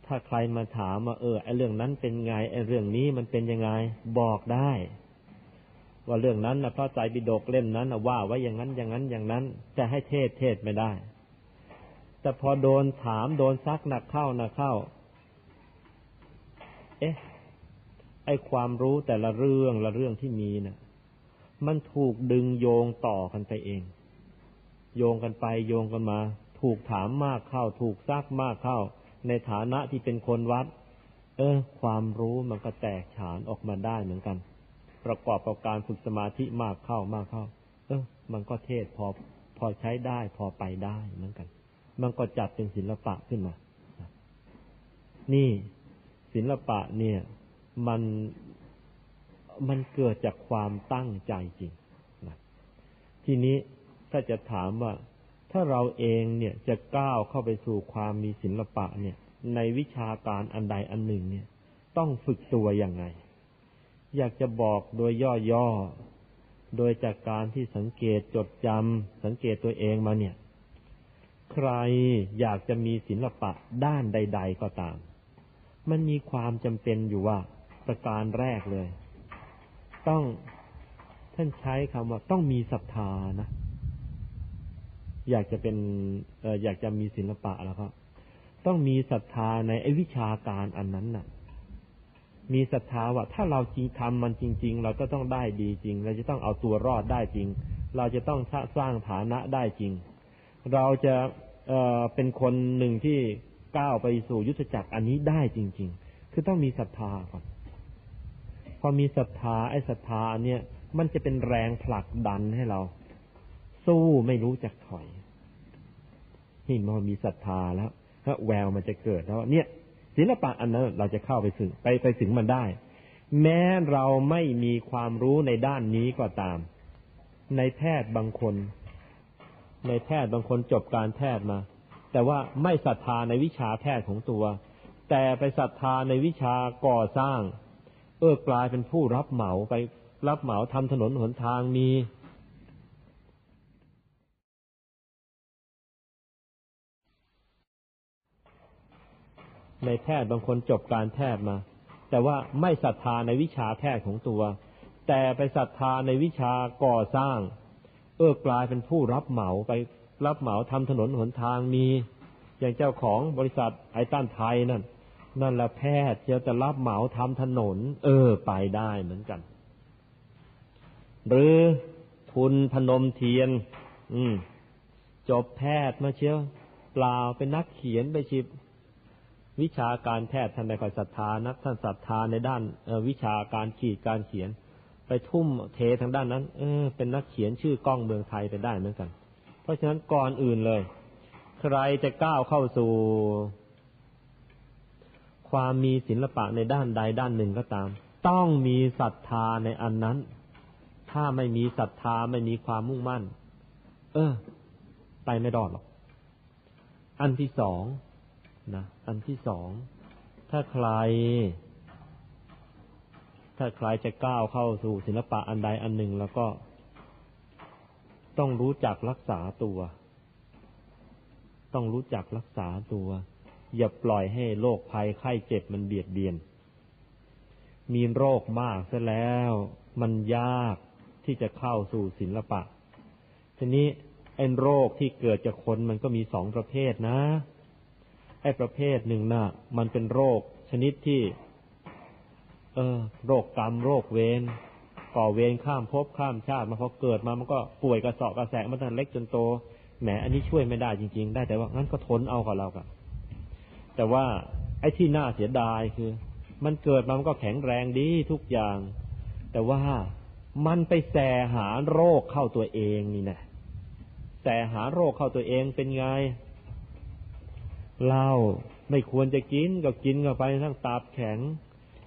ถ้าใครมาถามว่าเออไอเรื่องนั้นเป็นไงไอเรื่องนี้มันเป็นยังไงบอกได้ ว่าเรื่องนั้นนะพระใจบิดกเล่มนั้นนะว่าไว้อย่างนั้นอย่างนั้นอย่างนั้น จะให้เทศเทศไม่ได้ แต่พอโดนถามโดนซักหนักเข้าหนักเข้า เอ๊ะ ไอความรู้แต่ละเรื่องละเรื่องที่มีนะ่ะ มันถูกดึงโยงต่อกันไปเอง โยงกันไปโยงกันมา ถูกถามมากเข้า ถูกซักมากเข้า ในฐานะที่เป็นคนวัด เออ ความรู้มันก็แตกฉานออกมาได้เหมือนกัน ประกอบกับการฝึกสมาธิมากเข้ามากเข้า เออ มันก็เทศพอพอใช้ได้พอไปได้เหมือนกัน มันก็จัดเป็นศิลปะขึ้นมา นี่ศิลปะเนี่ย มันมันเกิดจากความตั้งใจจริงนะทีนี้ถ้าจะถามว่า ถ้าเราเองเนี่ยจะก้าวเข้าไปสู่ความมีศิลปะเนี่ย ในวิชาการอันใดอันหนึ่งเนี่ย ต้องฝึกตัวอย่างไง อยากจะบอกโดยย่อๆ โดยจากการที่สังเกตจดจำสังเกตตัวเองมาเนี่ย ใครอยากจะมีศิลปะด้านใด ๆ ก็ตาม มันมีความจำเป็นอยู่ว่าประการแรกเลย ต้องท่านใช้คำว่าต้องมีศรัทธานะอยากจะเป็นออยากจะมีศิลปะแล้วก็ต้องมีศรัทธาในไอ้วิชาการอันนั้นน่ะ มีศรัทธาว่า ถ้าเราจริงทำมันจริง ๆ เราก็ต้องได้ดีจริง เราจะต้องเอาตัวรอดได้จริง เราจะต้องสร้างฐานะได้จริง เราจะเเป็นคนหนึ่งที่ก้าวไปสู่ยุทธจักรอันนี้ได้จริง ๆ คือต้องมีศรัทธาก่อน พอมีศรัทธาไอ้ศรัทธาเนี่ยมันจะเป็นแรงผลักดันให้เรา สู้ไม่รู้จักถอยนี่มันมีศรัทธาแล้วถ้าแววมันจะเกิดแล้วเนี่ย ศิลปะอันนั้นเราจะเข้าไปถึงไปไปถึงมันได้ แม้เราไม่มีความรู้ในด้านนี้ก็ตาม ในแพทย์บางคน ในแพทย์บางคนจบการแพทย์มา แต่ว่าไม่ศรัทธาในวิชาแพทย์ของตัว แต่ไปศรัทธาในวิชาก่อสร้าง เออกลายเป็นผู้รับเหมาไปรับเหมาทำถนนหนทางมีในแพทย์บางคนจบการแพทย์มา แต่ว่าไม่ศรัทธาในวิชาแพทย์ของตัว แต่ไปศรัทธาในวิชาก่อสร้าง เออกลายเป็นผู้รับเหมาไปรับเหมาทำถนนหนทางมี อย่างเจ้าของบริษัทไอตันไทยนั่นนั่นละแพทย์จะจะรับเหมาทำถนน เออไปได้เหมือนกัน หรือทุนพนมเทียน อืม จบแพทย์มาเชียวเปล่าเป็นนักเขียนไปชิบวิชาการแพทย์ท่านในคอยศรัทธานักท่านศรัทธาในด้านวิชาการขีดการเขียน ไปทุ่มเททางด้านนั้น เออ เป็นนักเขียนชื่อกล้องเมืองไทยไปได้เหมือนกัน เพราะฉะนั้นก่อนอื่นเลย ใครจะก้าวเข้าสู่ ความมีศิลปะในด้านใดด้านหนึ่งก็ตาม ต้องมีศรัทธาในอันนั้น ถ้าไม่มีศรัทธาไม่มีความมุ่งมั่น เออ ไปไม่รอดหรอก อันที่สองนะอันที่สองถ้าใคร ถ้าใครจะก้าวเข้าสู่ศิลปะอันใดอันหนึ่งแล้วก็ ต้องรู้จักรักษาตัว ต้องรู้จักรักษาตัว อย่าปล่อยให้โรคภัยไข้เจ็บมันเบียดเบียน มีโรคมากซะแล้ว มันยากที่จะเข้าสู่ศิลปะ ทีนี้ไอ้โรคที่เกิดจากคนมันก็มีสองประเภทนะ ไอ้ประเภทหนึ่งนะ่ะ มันเป็นโรคชนิดที่ เออ โรคกรรมโรคเวรก่อเวรข้ามภพข้ามชาติมาพอเกิดมามันก็ป่วยกระสอบกระแสมาตั้งเล็กจนโตแหมอันนี้ช่วยไม่ได้จริง ๆ ได้แต่ว่างั้นก็ทนเอากับเรากันแต่ว่าไอ้ที่น่าเสียดายคือ มันเกิดมามันก็แข็งแรงดีทุกอย่าง แต่ว่ามันไปแสหาโรคเข้าตัวเองนี่นะแสหาโรคเข้าตัวเองเป็นไงเหล้าไม่ควรจะกินก็กินเข้าไปทั้งตาบแข็ง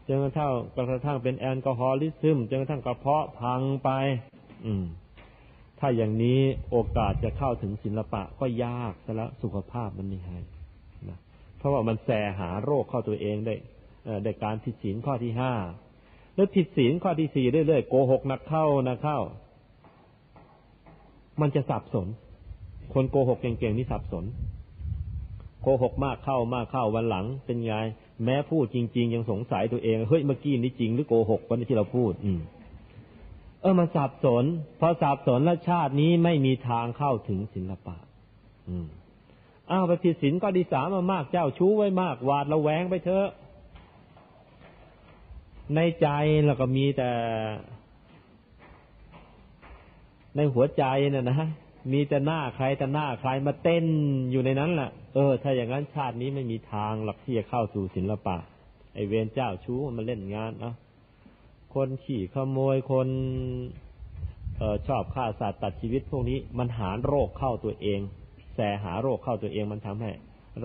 จนกระทั่งกระทั่งเป็นแอลกอฮอลิซึมจนกระทั่งกระเพาะพังไป อืม ถ้าอย่างนี้โอกาสจะเข้าถึงศิลปะก็ยากซะแล้วสุขภาพมันไม่ให้เพราะว่ามันแสหาโรคเข้าตัวเองได้ได้การผิดศีลข้อที่ห้าแล้วผิดศีลข้อที่สี่เรื่อยๆโกหกนักเข้านักเข้า มันจะสับสน คนโกหกเก่งๆนี่สับสน โกหกมากเข้ามากเข้าวันหลังเป็นไง แม้พูดจริง ๆ ยังสงสัยตัวเองเฮ้ยเมื่อกี้นี่จริงหรือโกหกวันที่เราพูด อืม เออมันสับสนพอสับสนแล้วชาตินี้ไม่มีทางเข้าถึงศิลปะ อืมอ้าวไปผิดศีลก็ดีสามามากเจ้าชู้ไว้มากหวาดระแวงไปเถอะ ในใจเราก็มีแต่ ในหัวใจน่ะนะมีแต่หน้าใครแต่หน้าใครมาเต้นอยู่ในนั้นแหละ เออ ถ้าอย่างนั้นชาตินี้ไม่มีทางหลักที่จะเข้าสู่ศิลปะ ไอเวรเจ้าชู้มันเล่นงานนะคนขี่ขโมยคนเออชอบฆ่าสัตว์ตัดชีวิตพวกนี้ มันหาโรคเข้าตัวเองแสหาโรคเข้าตัวเองมันทำให้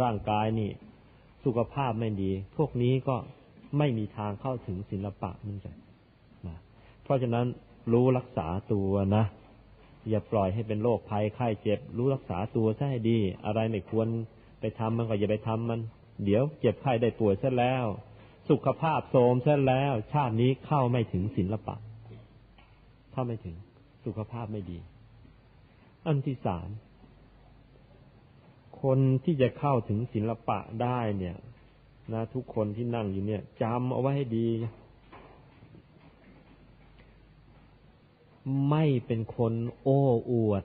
ร่างกายนี่ สุขภาพไม่ดี พวกนี้ก็ไม่มีทางเข้าถึงศิลปะเหมือนกันนะเพราะฉะนั้นรู้รักษาตัวนะอย่าปล่อยให้เป็นโรคภัยไข้เจ็บ รู้รักษาตัวซะให้ดี อะไรไม่ควร ทำมันก็อย่าไปทำมัน เดี๋ยวเจ็บไข้ได้ป่วยซะแล้ว สุขภาพโทรมซะแล้ว ชาตินี้เข้าไม่ถึงศิลปะ เข้าไม่ถึง สุขภาพไม่ดี อันที่สามคนที่จะเข้าถึงศิลปะได้เนี่ย นะ ทุกคนที่นั่งอยู่เนี่ยจำเอาไว้ให้ดีไม่เป็นคนโอ้อวด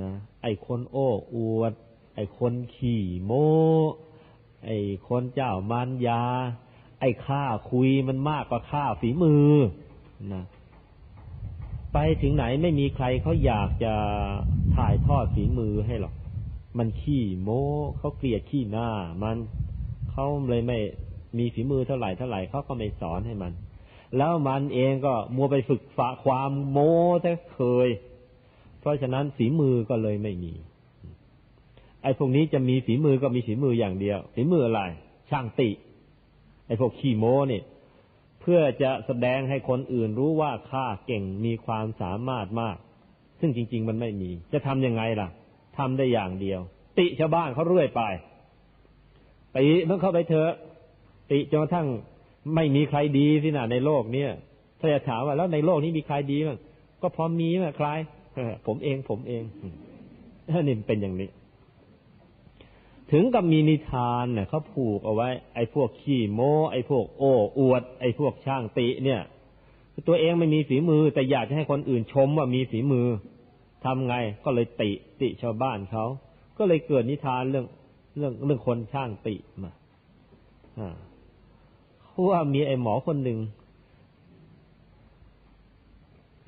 นะไอคนโอ้อวด อ้คนขี่โม้ไอ้คนเจ้ามารยา ไอ้ข้าคุยมันมากกว่าข้าฝีมือนะไปถึงไหนไม่มีใครเขาอยากจะถ่ายทอดฝีมือให้หรอก มันขี้โม้เขาเกลียดขี้หน้า มันเขาเลยไม่มีฝีมือเท่าไหร่เท่าไหร่เขาก็ไม่สอนให้มัน แล้วมันเองก็มัวไปฝึกฝาความโม้แต่เคย เพราะฉะนั้นฝีมือก็เลยไม่มี ไอ้พวกนี้จะมีฝีมือก็มีฝีมืออย่างเดียว ฝีมืออะไร ช่างติ ไอ้พวกขี้โม้เนี่ยเพื่อจะแสดงให้คนอื่นรู้ว่าข้าเก่งมีความสามารถมาก ซึ่งจริง ๆ มันไม่มี จะทำยังไงล่ะทำได้อย่างเดียว ติชาวบ้านเขาเรื่อยไปติมันเข้าไปเถอะ ติจนกระทั่งไม่มีใครดีสินะในโลกเนี้ยถ้าจะถามว่าแล้วในโลกนี้มีใครดีมั้งก็พอมีมั้งใครผมเองผมเองนี่เป็นอย่างนี้ ถึงกับมีนิทานเนี่ยเขาผูกเอาไว้ ไอ้พวกขี้โม้ไอ้พวกโอ้อวด ไอ้พวกช่างติ เนี่ย ตัวเองไม่มีฝีมือ แต่อยากจะให้คนอื่นชมว่ามีฝีมือทำไงก็เลยติติชาวบ้านเขาก็เลยเกิดนิทานเรื่องเรื่องเรื่องคนช่างติมาอ่าว่ามีไอ้หมอคนหนึ่ง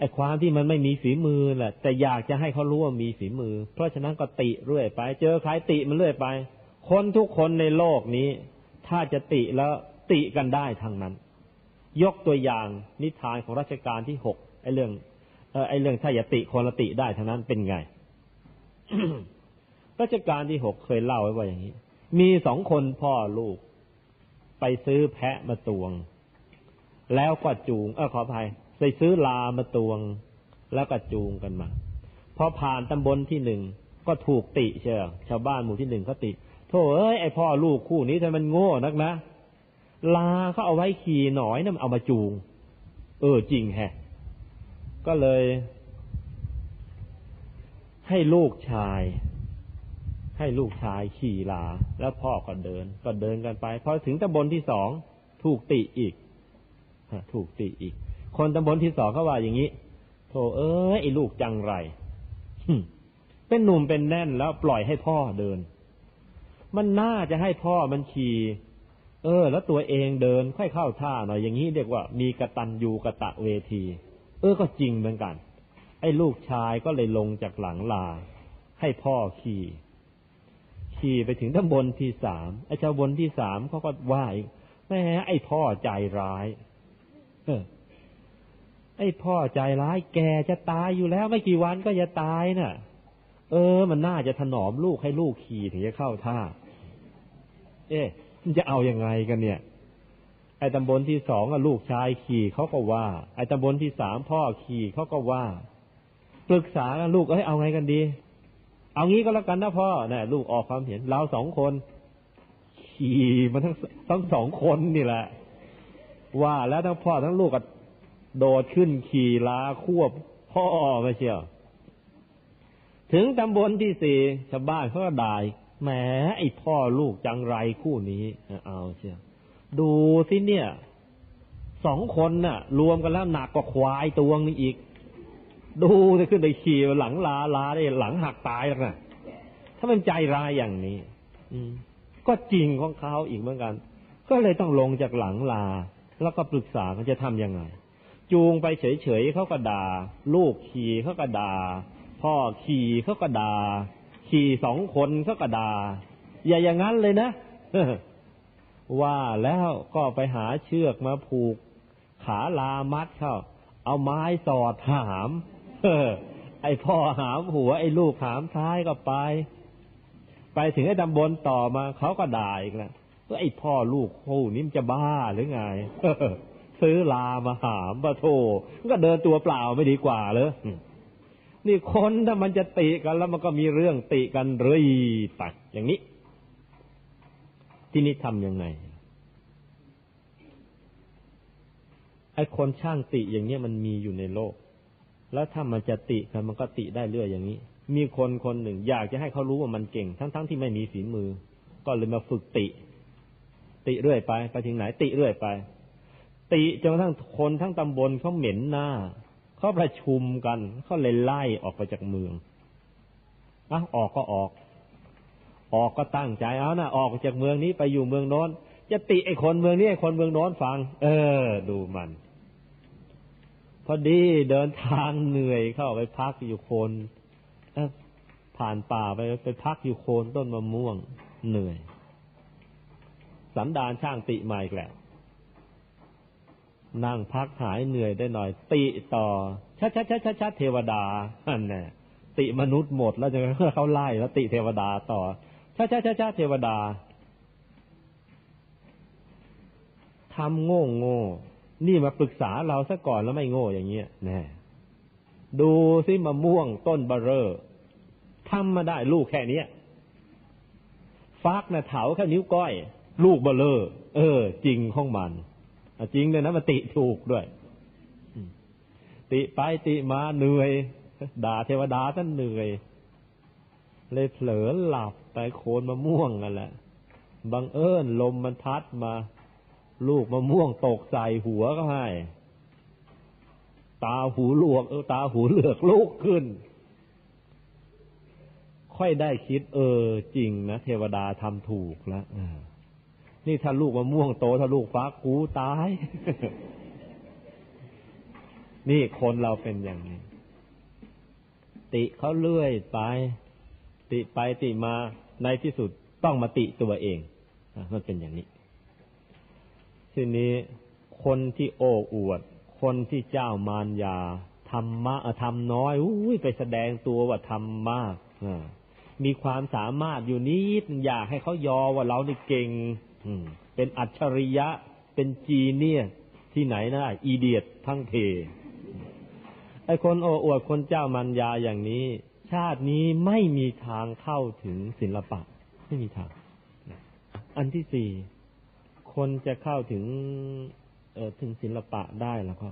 ไอ้ความที่มันไม่มีฝีมือแหละแต่อยากจะให้เขารู้ว่ามีฝีมือ เพราะฉะนั้นก็ติเรื่อยไป เจอใครติมันเรื่อยไป คนทุกคนในโลกนี้ ถ้าจะติแล้วติกันได้ทางนั้น ยกตัวอย่างนิทานของรัชกาลที่หกไอ้เรื่องเออไอ้เรื่องถ้าอยาติคนละติได้ทางนั้นเป็นไงรัชกาลที่หกเคยเล่าไว้ว่าอย่างนี้ มีสองคนพ่อลูก ไปซื้อแพะมาตวง แล้วก็จูงเออขออภัย ไปซื้อลามาตวงแล้วก็จูงกันมา พอผ่านตำบลที่หนึ่งก็ถูกติเชียวชาวบ้านหมู่ที่หนึ่งก็ติโธ่เอ้ยไอพ่อลูกคู่นี้ทำไมมันโง่นักนะ ลาเขาเอาไว้ขี่หน่อยนะ่ะเอามาจูง เออจริงแฮะ ก็เลย ให้ลูกชาย ให้ลูกชายขี่ลา แล้วพ่อก็เดิน ก็เดินกันไปพอถึงตำบลที่สองถูกติอีกถูกติอีก คนตำบลที่สองเขาว่าอย่างนี้โธ่เอ้ยไอ้ลูกจังไรเป็นหนุ่มเป็นแน่นแล้วปล่อยให้พ่อเดิน มันน่าจะให้พ่อมันขี่เออ แล้วตัวเองเดินค่อยเข้าท่าหน่อยอย่างนี้เรียกว่ามีกระตันยูกระตะเวที เออก็จริงเหมือนกัน ไอ้ลูกชายก็เลยลงจากหลังลา ให้พ่อขี่ ขี่ไปถึงตำบลที่สามไอ้ชาวบนที่สามเขาก็ว่าอีกแม่ไอ้พ่อใจร้าย เออ ไอ้พ่อใจร้ายแกจะตายอยู่แล้วไม่กี่วันก็จะตายนะ่ะ เออ มันน่าจะถนอมลูกให้ลูกขี่ถึงจะเข้าท่า เอ๊ะมันจะเอาอยัางไงกันเนี่ย ไอ้ตำบลที่สองลูกชายขี่เขาก็ว่า ไอ้ตำบลที่สามพ่อขี่เขาก็ว่าปรึกษากันลูกเอ้ยเอาไงกันดี เอางี้ก็แล้วกันนะพ่อเนี่ยลูกออกความเห็นเราสองคนขี่มันทั้งทั้งสองคนนี่แหละว่าแล้วทั้งพ่อทั้งลูกก็ โดดขึ้นขี่ลาควบพ่อมาเชียว ถึงตำบลที่สี่ชาวบ้านเขาก็ด่าแหมไอพ่อลูกจังไรคู่นี้เอาเชียวดูสิเนี่ยสองคนน่ะ รวมกันแล้วหนักกว่าควายตัวนึงอีก ดูจะขึ้นไปขี่หลังลาลาได้หลังหักตายแล้วนะถ้ามันใจร้ายอย่างนี้ อืม ก็จริงของเขาอีกเหมือนกัน ก็เลยต้องลงจากหลังลา แล้วก็ปรึกษาเขาจะทำยังไง จูงไปเฉยๆเขาก็ด่า ลูกขี่เขาก็ด่า พ่อขี่เขาก็ด่า ขี่สองคนเขาก็ด่า อย่าอย่างนั้นเลยนะ ว่าแล้วก็ไปหาเชือกมาผูก ขาลามัดเข้า เอาไม้สอดหามไอพ่อหามหัว ไอลูกหามท้ายก็ไป ไปถึงไอ้ตำบลต่อมาเขาก็ด่าอีกแล้วไอพ่อลูกคู่นี้มันจะบ้าหรือไง ซื้อลามาหามปะโถก็เดินตัวเปล่าไม่ดีกว่าเลยนี่คนถ้ามันจะติกันแล้วมันก็มีเรื่องติกันเรื่อยไปอย่างนี้ ที่นี่ทำยังไงไอ้คนช่างติอย่างเนี้ยมันมีอยู่ในโลก แล้วถ้ามันจะติกันมันก็ติได้เรื่อยอย่างนี้ มีคนคนหนึ่ง อยากจะให้เขารู้ว่ามันเก่ง ทั้งๆทที่ไม่มีฝีมือ ก็เลยมาฝึกติ ติเรื่อยไป ไปถึงไหนติเรื่อยไป ติจนกระทั่งคนทั้งตำบลเขาเหม็นหน้าเขาประชุมกันเขาเลยไล่ออกไปจากเมืองอะออกก็ออก ออกก็ตั้งใจเอานะออกจากเมืองนี้ไปอยู่เมืองโน้นจะติไอ้คนเมืองนี้ไอ้คนเมืองโน้นฟัง เออ ดูมัน พอดีเดินทางเหนื่อยเข้าไปพักอยู่โคนผ่านป่าไปไปพักอยู่โคนต้นมะม่วงเหนื่อย สันดานช่างติใหม่แหละ นั่งพักหายเหนื่อยได้หน่อย ติต่อชัดชัดชัดชัดชัดเทวดาอันน่ติมนุษย์หมดแล้วจะเขาไล่แล้วติเทวดาต่อชัดชัดชัดชัดเทวดาทำโง่โง่นี่มาปรึกษาเราซะก่อนแล้วไม่โง่อย่างเงี้ยแน่ดูซิมะม่วงต้นเบเรอทำมาได้ลูกแค่นี้ฟักนะเถาแค่นิ้วก้อย ลูกเบลเลอเออ จริงของมัน จริงเลยนะมาติถูกด้วย ติไปติมาเหนื่อย ด่าเทวดาท่านเหนื่อย เลยเผลอหลับไปโคนมะม่วงนั่นแหละบังเอิญลมมันพัดมา ลูกมะม่วงตกใส่หัวก็ให้ ตาหูหลวกเออตาหูเหลือกลูกขึ้น ค่อยได้คิด เออ จริงนะเทวดาทำถูกแล้ว นี่ถ้าลูกมะม่วงโตถ้าลูกฟ้ากูตาย นี่คนเราเป็นอย่างนี้ ติเขาเลื่อยไป ติไปติมาในที่สุดต้องมาติตัวเองมันเป็นอย่างนี้ ทีนี้คนที่โอ้อวด คนที่เจ้ามารยาทำมาทำน้อยอุ้ยไปแสดงตัวว่าทำมากมีความสามารถอยู่นิดอยากให้เขายอว่าเรานี่เก่ง เป็นอัจฉริยะ เป็นจีเนียที่ไหนนะอีเดียตทั้งเพไอคนโอ้อวดคนเจ้ามัญญาอย่างนี้ ชาตินี้ไม่มีทางเข้าถึงศิลปะ ไม่มีทาง อันที่สี่คนจะเข้าถึง เออถึงศิลปะได้แล้วก็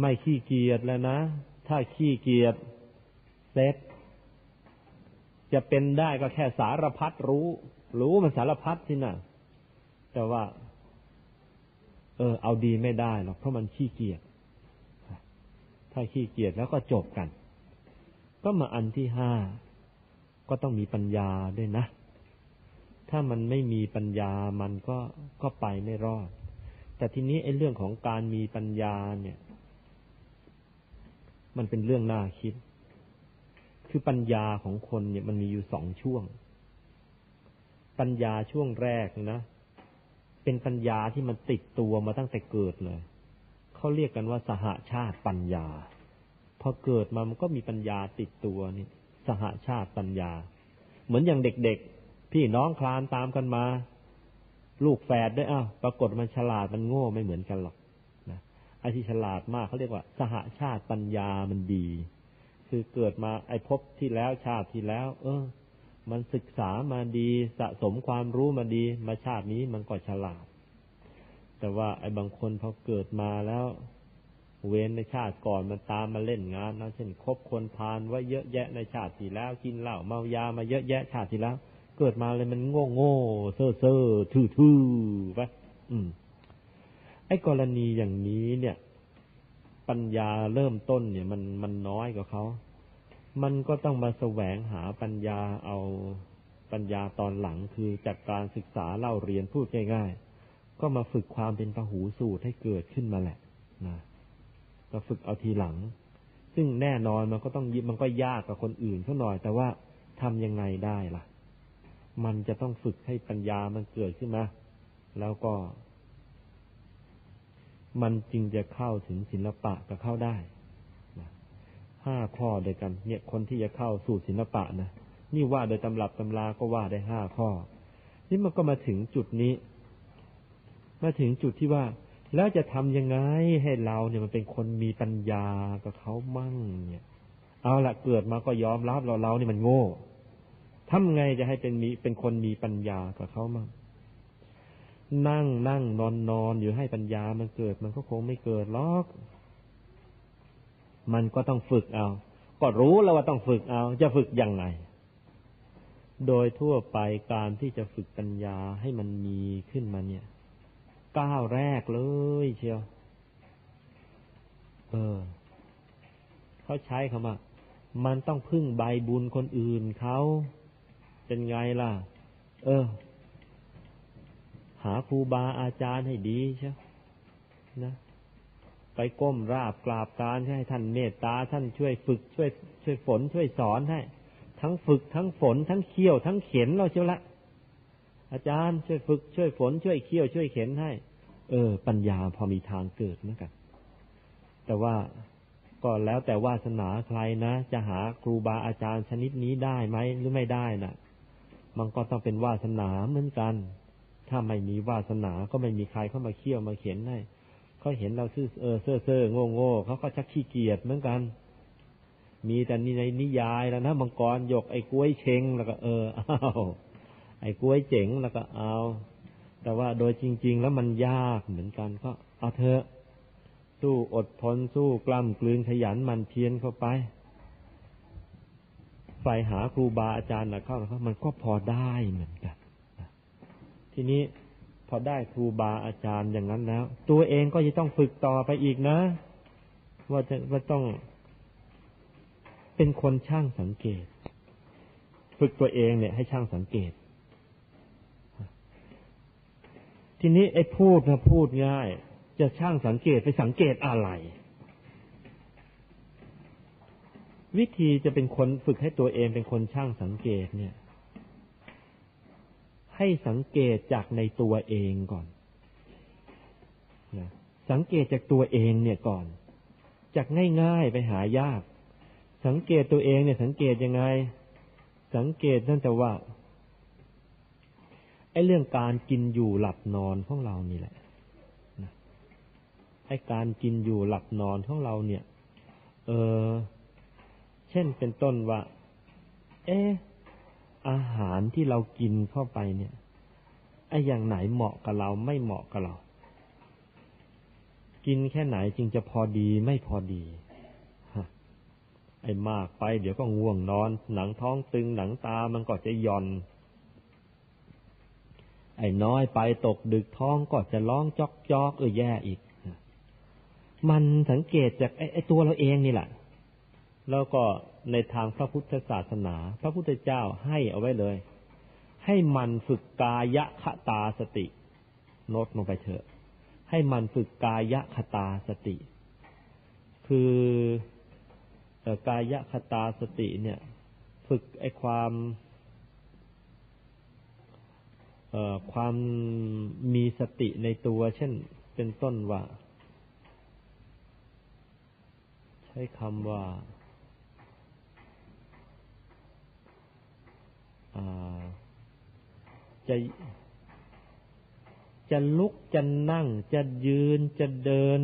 ไม่ขี้เกียจแล้วนะ ถ้าขี้เกียจเซ็ตจะเป็นได้ก็แค่สารพัดรู้ รู้มันสารพัดที่น่ะ แต่ว่า เออ เอาดีไม่ได้หรอกเพราะมันขี้เกียจถ้าขี้เกียจแล้วก็จบกัน ก็มาอันที่ห้าก็ต้องมีปัญญาด้วยนะ ถ้ามันไม่มีปัญญามันก็ก็ไปไม่รอด แต่ทีนี้ไอ้เรื่องของการมีปัญญาเนี่ย มันเป็นเรื่องน่าคิด คือปัญญาของคนเนี่ยมันมีอยู่สองช่วง ปัญญาช่วงแรกนะ เป็นปัญญาที่มันติดตัวมาตั้งแต่เกิดเลย เขาเรียกกันว่าสหาชาติปัญญา พอเกิดมามันก็มีปัญญาติดตัวนี่สหาชาติปัญญา เหมือนอย่างเด็กๆ พี่น้องคลานตามกันมา ลูกแฝดด้วยอ้าวปรากฏมันฉลาดมันโง่ไม่เหมือนกันหรอกนะไอ้ที่ฉลาดมากเขาเรียกว่า สหาชาติปัญญามันดี คือเกิดมาไอ้พบที่แล้วชาติที่แล้ว เออ มันศึกษามาดีสะสมความรู้มาดี มาชาตินี้มันก็ฉลาด แต่ว่าไอ้บางคนพอเกิดมาแล้ว เว้นในชาติก่อนมันตามมาเล่นงานนะเช่นคบคนพาลไว้เยอะแยะในชาติที่แล้ว กินเหล้าเมายามาเยอะแยะชาติที่แล้ว เกิดมาเลยมันโง่โง่เซ่อเซ่อทื่อทื่อไปอืม ไอ้กรณีอย่างนี้เนี่ย ปัญญาเริ่มต้นเนี่ย มันมันน้อยกว่าเขา มันก็ต้องมาแสวงหาปัญญาเอาปัญญาตอนหลังคือจากการศึกษาเล่าเรียนพูดง่ายๆ ก็มาฝึกความเป็นพหูสูตรให้เกิดขึ้นมาแหละนะก็ฝึกเอาทีหลัง ซึ่งแน่นอนมันก็ต้องมันก็ยากกับคนอื่นเขาหน่อย แต่ว่าทำยังไงได้ล่ะ มันจะต้องฝึกให้ปัญญามันเกิดขึ้นมา แล้วก็ มันจึงจะเข้าถึงศิลปะก็เข้าได้ ห้าข้อเดียกัน เนี่ยคนที่จะเข้าสู่ศิลปะนะนี่ว่าโดยตำรับตำราก็ว่าได้ห้าข้อ นี่มันก็มาถึงจุดนี้ มาถึงจุดที่ว่า แล้วจะทำยังไงให้เราเนี่ยมันเป็นคนมีปัญญากับเขามั่ง เนี่ย เอาละเกิดมาก็ยอมรับเราเรานี่มันโง่ทำไงจะให้เป็นมีเป็นคนมีปัญญากับเขามั่งนั่งนั่งนอนนอนอยู่ให้ปัญญามันเกิด มันก็คงไม่เกิดหรอก มันก็ต้องฝึกเอา ก็รู้แล้วว่าต้องฝึกเอา จะฝึกยังไง โดยทั่วไปการที่จะฝึกปัญญาให้มันมีขึ้นมาเนี่ยก้าวแรกเลยเชียว เออ เขาใช้คำว่า มันต้องพึ่งใบบุญคนอื่นเขาเป็นไงล่ะ เออ หาครูบาอาจารย์ให้ดีเชียวนะ ไปก้มราบกราบการให้ท่านเมตตาท่านช่วยฝึกช่วย ช่วยฝนช่วยสอนให้ทั้งฝึกทั้งฝนทั้งเคี่ยวทั้งเข็นเราเชียวละ อาจารย์ช่วยฝึกช่วยฝนช่วยเคี่ยวช่วยเข็นให้ เออ ปัญญาพอมีทางเกิดเหมือนกัน แต่ว่าก็แล้วแต่วาสนาใครนะจะหาครูบาอาจารย์ชนิดนี้ได้ไหมหรือไม่ได้นะ่ะ มันก็ต้องเป็นวาสนาเหมือนกัน ถ้าไม่มีวาสนาก็ไม่มีใครเข้ามาเคี่ยวมาเขียนให้ เขาเห็นเราซื่อเออเซ่อเซ่อโง่โง่เขาก็ชักขี้เกียจเหมือนกัน มีแต่นี่ในนิยายแล้วนะมังกรยกไอ้กล้วยเชงแล้วก็ เอออ้าไอ้กล้วยเจ๋งแล้วก็เอา แต่ว่าโดยจริง ๆ แล้วมันยากเหมือนกันก็เอาเถอะสู้อดทนสู้กล้ำกลืนขยันมันเพียรเข้าไปใฝ่หาครูบาอาจารย์นะเข้าแล้วมันก็พอได้เหมือนกันทีนี้ พอได้ครูบาอาจารย์อย่างนั้นแล้ว ตัวเองก็จะต้องฝึกต่อไปอีกนะ ว่าจะว่าต้อง เป็นคนช่างสังเกต ฝึกตัวเองเนี่ย ให้ช่างสังเกต ทีนี้ไอ้พูดนะพูดง่าย จะช่างสังเกตไปสังเกตอะไร วิธีจะเป็นคนฝึกให้ตัวเองเป็นคนช่างสังเกตเนี่ย ให้สังเกตจากในตัวเองก่อนนะสังเกตจากตัวเองเนี่ยก่อน จากง่ายๆไปหายาก สังเกตตัวเองเนี่ย สังเกตยังไง สังเกตนั่นแต่ว่าไอ้เรื่องการกินอยู่หลับนอนของเรานี่แหละไอ้การกินอยู่หลับนอนของเราเนี่ย เออ เช่นเป็นต้นว่า เอ๊ อาหารที่เรากินเข้าไปเนี่ยไอ้อย่างไหนเหมาะกับเราไม่เหมาะกับเรา กินแค่ไหนจึงจะพอดีไม่พอดีไอ้มากไป เดี๋ยวก็ง่วงนอน หนังท้องตึงหนังตามันก็จะย่อน ไอ้น้อยไปตกดึกท้องก็จะร้องจอกจอกเออแย่อีก มันสังเกตจากไอ้ไอ้ตัวเราเองนี่แหละแล้วก็ ในทางพระพุทธศาสนา พระพุทธเจ้าให้เอาไว้เลย ให้มันฝึกกายคตาสติโน้ตลงไปเถอะ ให้มันฝึกกายคตาสติ คือกายคตาสติเนี่ย ฝึกไอความความมีสติในตัวเช่นเป็นต้นว่า ใช้คำว่า จะจะลุกจะนั่ง จะยืนจะเดิน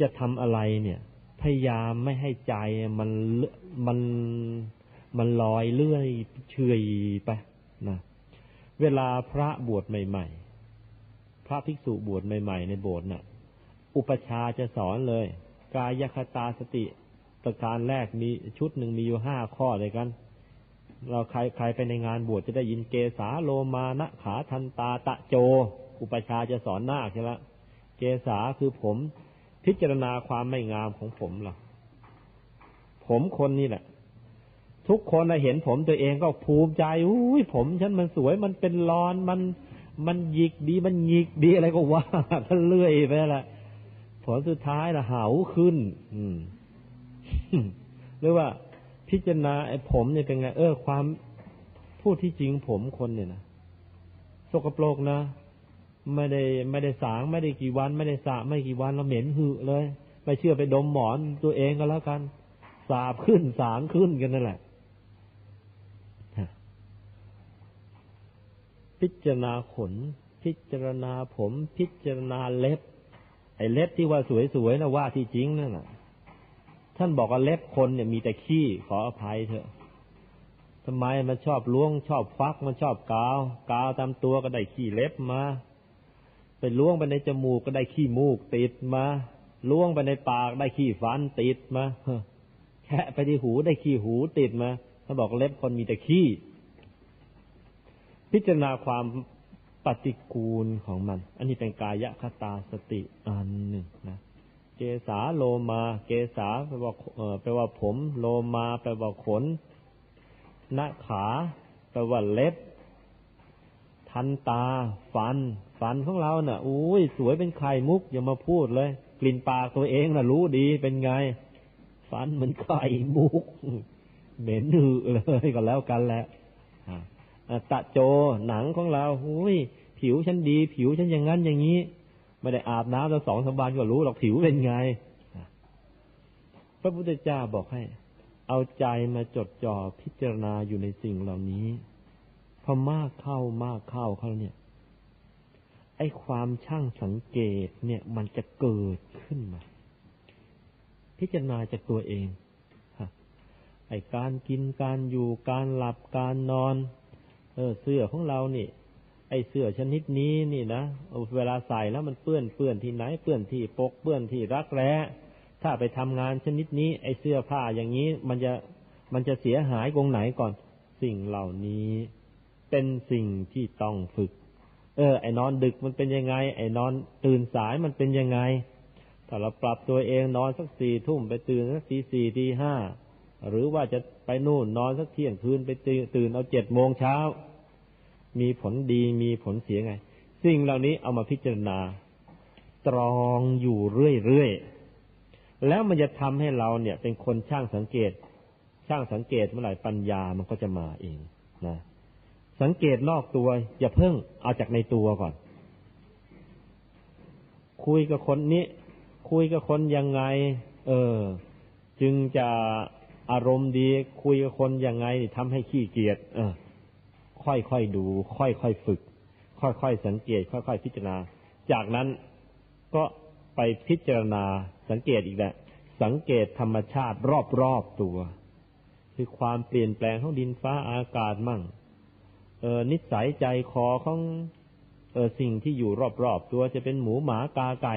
จะทำอะไรเนี่ย พยายามไม่ให้ใจมันมันมันลอยเลื่อยเฉยไปนะเวลาพระบวชใหม่ ๆ พระภิกษุบวชใหม่ ๆ ในโบสถ์น่ะ อุปชาจะสอนเลย กายคตาสติประการแรกมีชุดหนึ่งมีอยู่ห้าข้อเลยกัน เราใครใครไปในงานบวชจะได้ยินเกสาโลมานะขาทันตาตะโจ อุปชาจะสอนนาคใช่ไหมเกสาคือผมพิจารณาความไม่งามของผมหรอผมคนนี่แหละ ทุกคนเห็นผมตัวเองก็ภูมิใจอุ้ยผมฉันมันสวยมันเป็นรอนมัน มันหยิกดีมันหยิกดีอะไรก็ว่ากันเลื่อยไปละผลสุดท้ายละหาขึ้น อืมหรือว่า พิจารณาไอ้ผมเนี่ยเป็นไง เออ ความพูดที่จริงผมคนเนี่ยนะสกปรกนะไม่ได้ไม่ได้สางไม่ได้กี่วัน ไม่ได้สระไม่กี่วันเราเหม็นหือเลย ไม่เชื่อไปดมหมอนตัวเองก็แล้วกัน สาบขึ้นสางขึ้นกันนั่นแหละพิจารณาขน พิจารณาผม พิจารณาเล็บ ไอ้เล็บที่ว่าสวยๆนะว่าที่จริงนั่นแหละ ท่านบอกว่าเล็บคนเนี่ยมีแต่ขี้ขออภัยเถอะทำไมมันชอบล้วงชอบฟักมันชอบกาว กาวตามตัวก็ได้ขี้เล็บมาไปล้วงไปในจมูกก็ได้ขี้มูกติดมาล้วงไปในปากได้ขี้ฟันติดมาแค่ไปที่หูได้ขี้หูติดมาท่านบอกเล็บคนมีแต่ขี้ พิจารณาความปฏิกูลของมัน อันนี้เป็นกายคตาสติอันหนึ่งนะ เกสาโลมา เกสาแปลว่าเออแปลว่าผม โลมาแปลว่าขนนาขาแปลว่าเล็บ ทันตา ฟัน ฟันของเราเนะ่ะอุ้ยสวยเป็นไข่มุกอย่ามาพูดเลย กลิ่นปากตัวเองนะ่ะรู้ดีเป็นไง ฟันเหมือนไข่มุก เหม็นหือเลยก็แล้วกันแหละตะโจหนังของเราหุยผิวฉันดี ผิวฉันอย่างนั้นอย่างนี้ ไม่ได้อาบน้ำแล้วสองสามวันก็รู้หรอกผิวเป็นไง พระพุทธเจ้าบอกให้ เอาใจมาจดจ่อพิจารณาอยู่ในสิ่งเหล่านี้พอมากเข้ามากเข้าเขาเนี่ย ไอ้ความช่างสังเกตเนี่ย มันจะเกิดขึ้นมา พิจารณาจากตัวเองไอ้การกินการอยู่การหลับการนอน เออเสื้อของเราเนี่ไอเสื้อชนิดนี้นี่นะเวลาใส่แล้วมันเปื้อนเปื้อนที่ไหนเปื้อนที่ปกเปื้อนที่รักแร้ถ้าไปทำงานชนิดนี้ ไอเสื้อผ้าอย่างนี้มันจะมันจะเสียหายตรงไหนก่อน สิ่งเหล่านี้ เป็นสิ่งที่ต้องฝึก เออ ไอ้นอนดึกมันเป็นยังไง ไอ้นอนตื่นสายมันเป็นยังไง ถ้าเราปรับตัวเองนอนสักสี่ทุ่มไปตื่นสักตีสี่ตีห้าหรือว่าจะไปนู่นนอนสักเที่ยงคืนไปตื่นเอาเจ็ดโมงเช้า มีผลดีมีผลเสียไง สิ่งเหล่านี้เอามาพิจารณา ตรองอยู่เรื่อยๆ แล้วมันจะทำให้เราเนี่ย เป็นคนช่างสังเกต ช่างสังเกตเมื่อไหร่ปัญญามันก็จะมาเองนะสังเกตนอกตัว อย่าเพิ่งเอาจากในตัวก่อน คุยกับคนนี้ คุยกับคนยังไง เออ จึงจะอารมณ์ดี คุยกับคนยังไงทำให้ขี้เกียจเออ ค่อยๆดู ค่อยๆฝึก ค่อยๆสังเกต ค่อยๆพิจารณา จากนั้นก็ไปพิจารณาสังเกตอีกแหละ สังเกตธรรมชาติรอบๆตัว คือความเปลี่ยนแปลงของดินฟ้าอากาศมั่ง เออนิสัยใจคอของเออสิ่งที่อยู่รอบๆตัวจะเป็นหมูหมากาไก่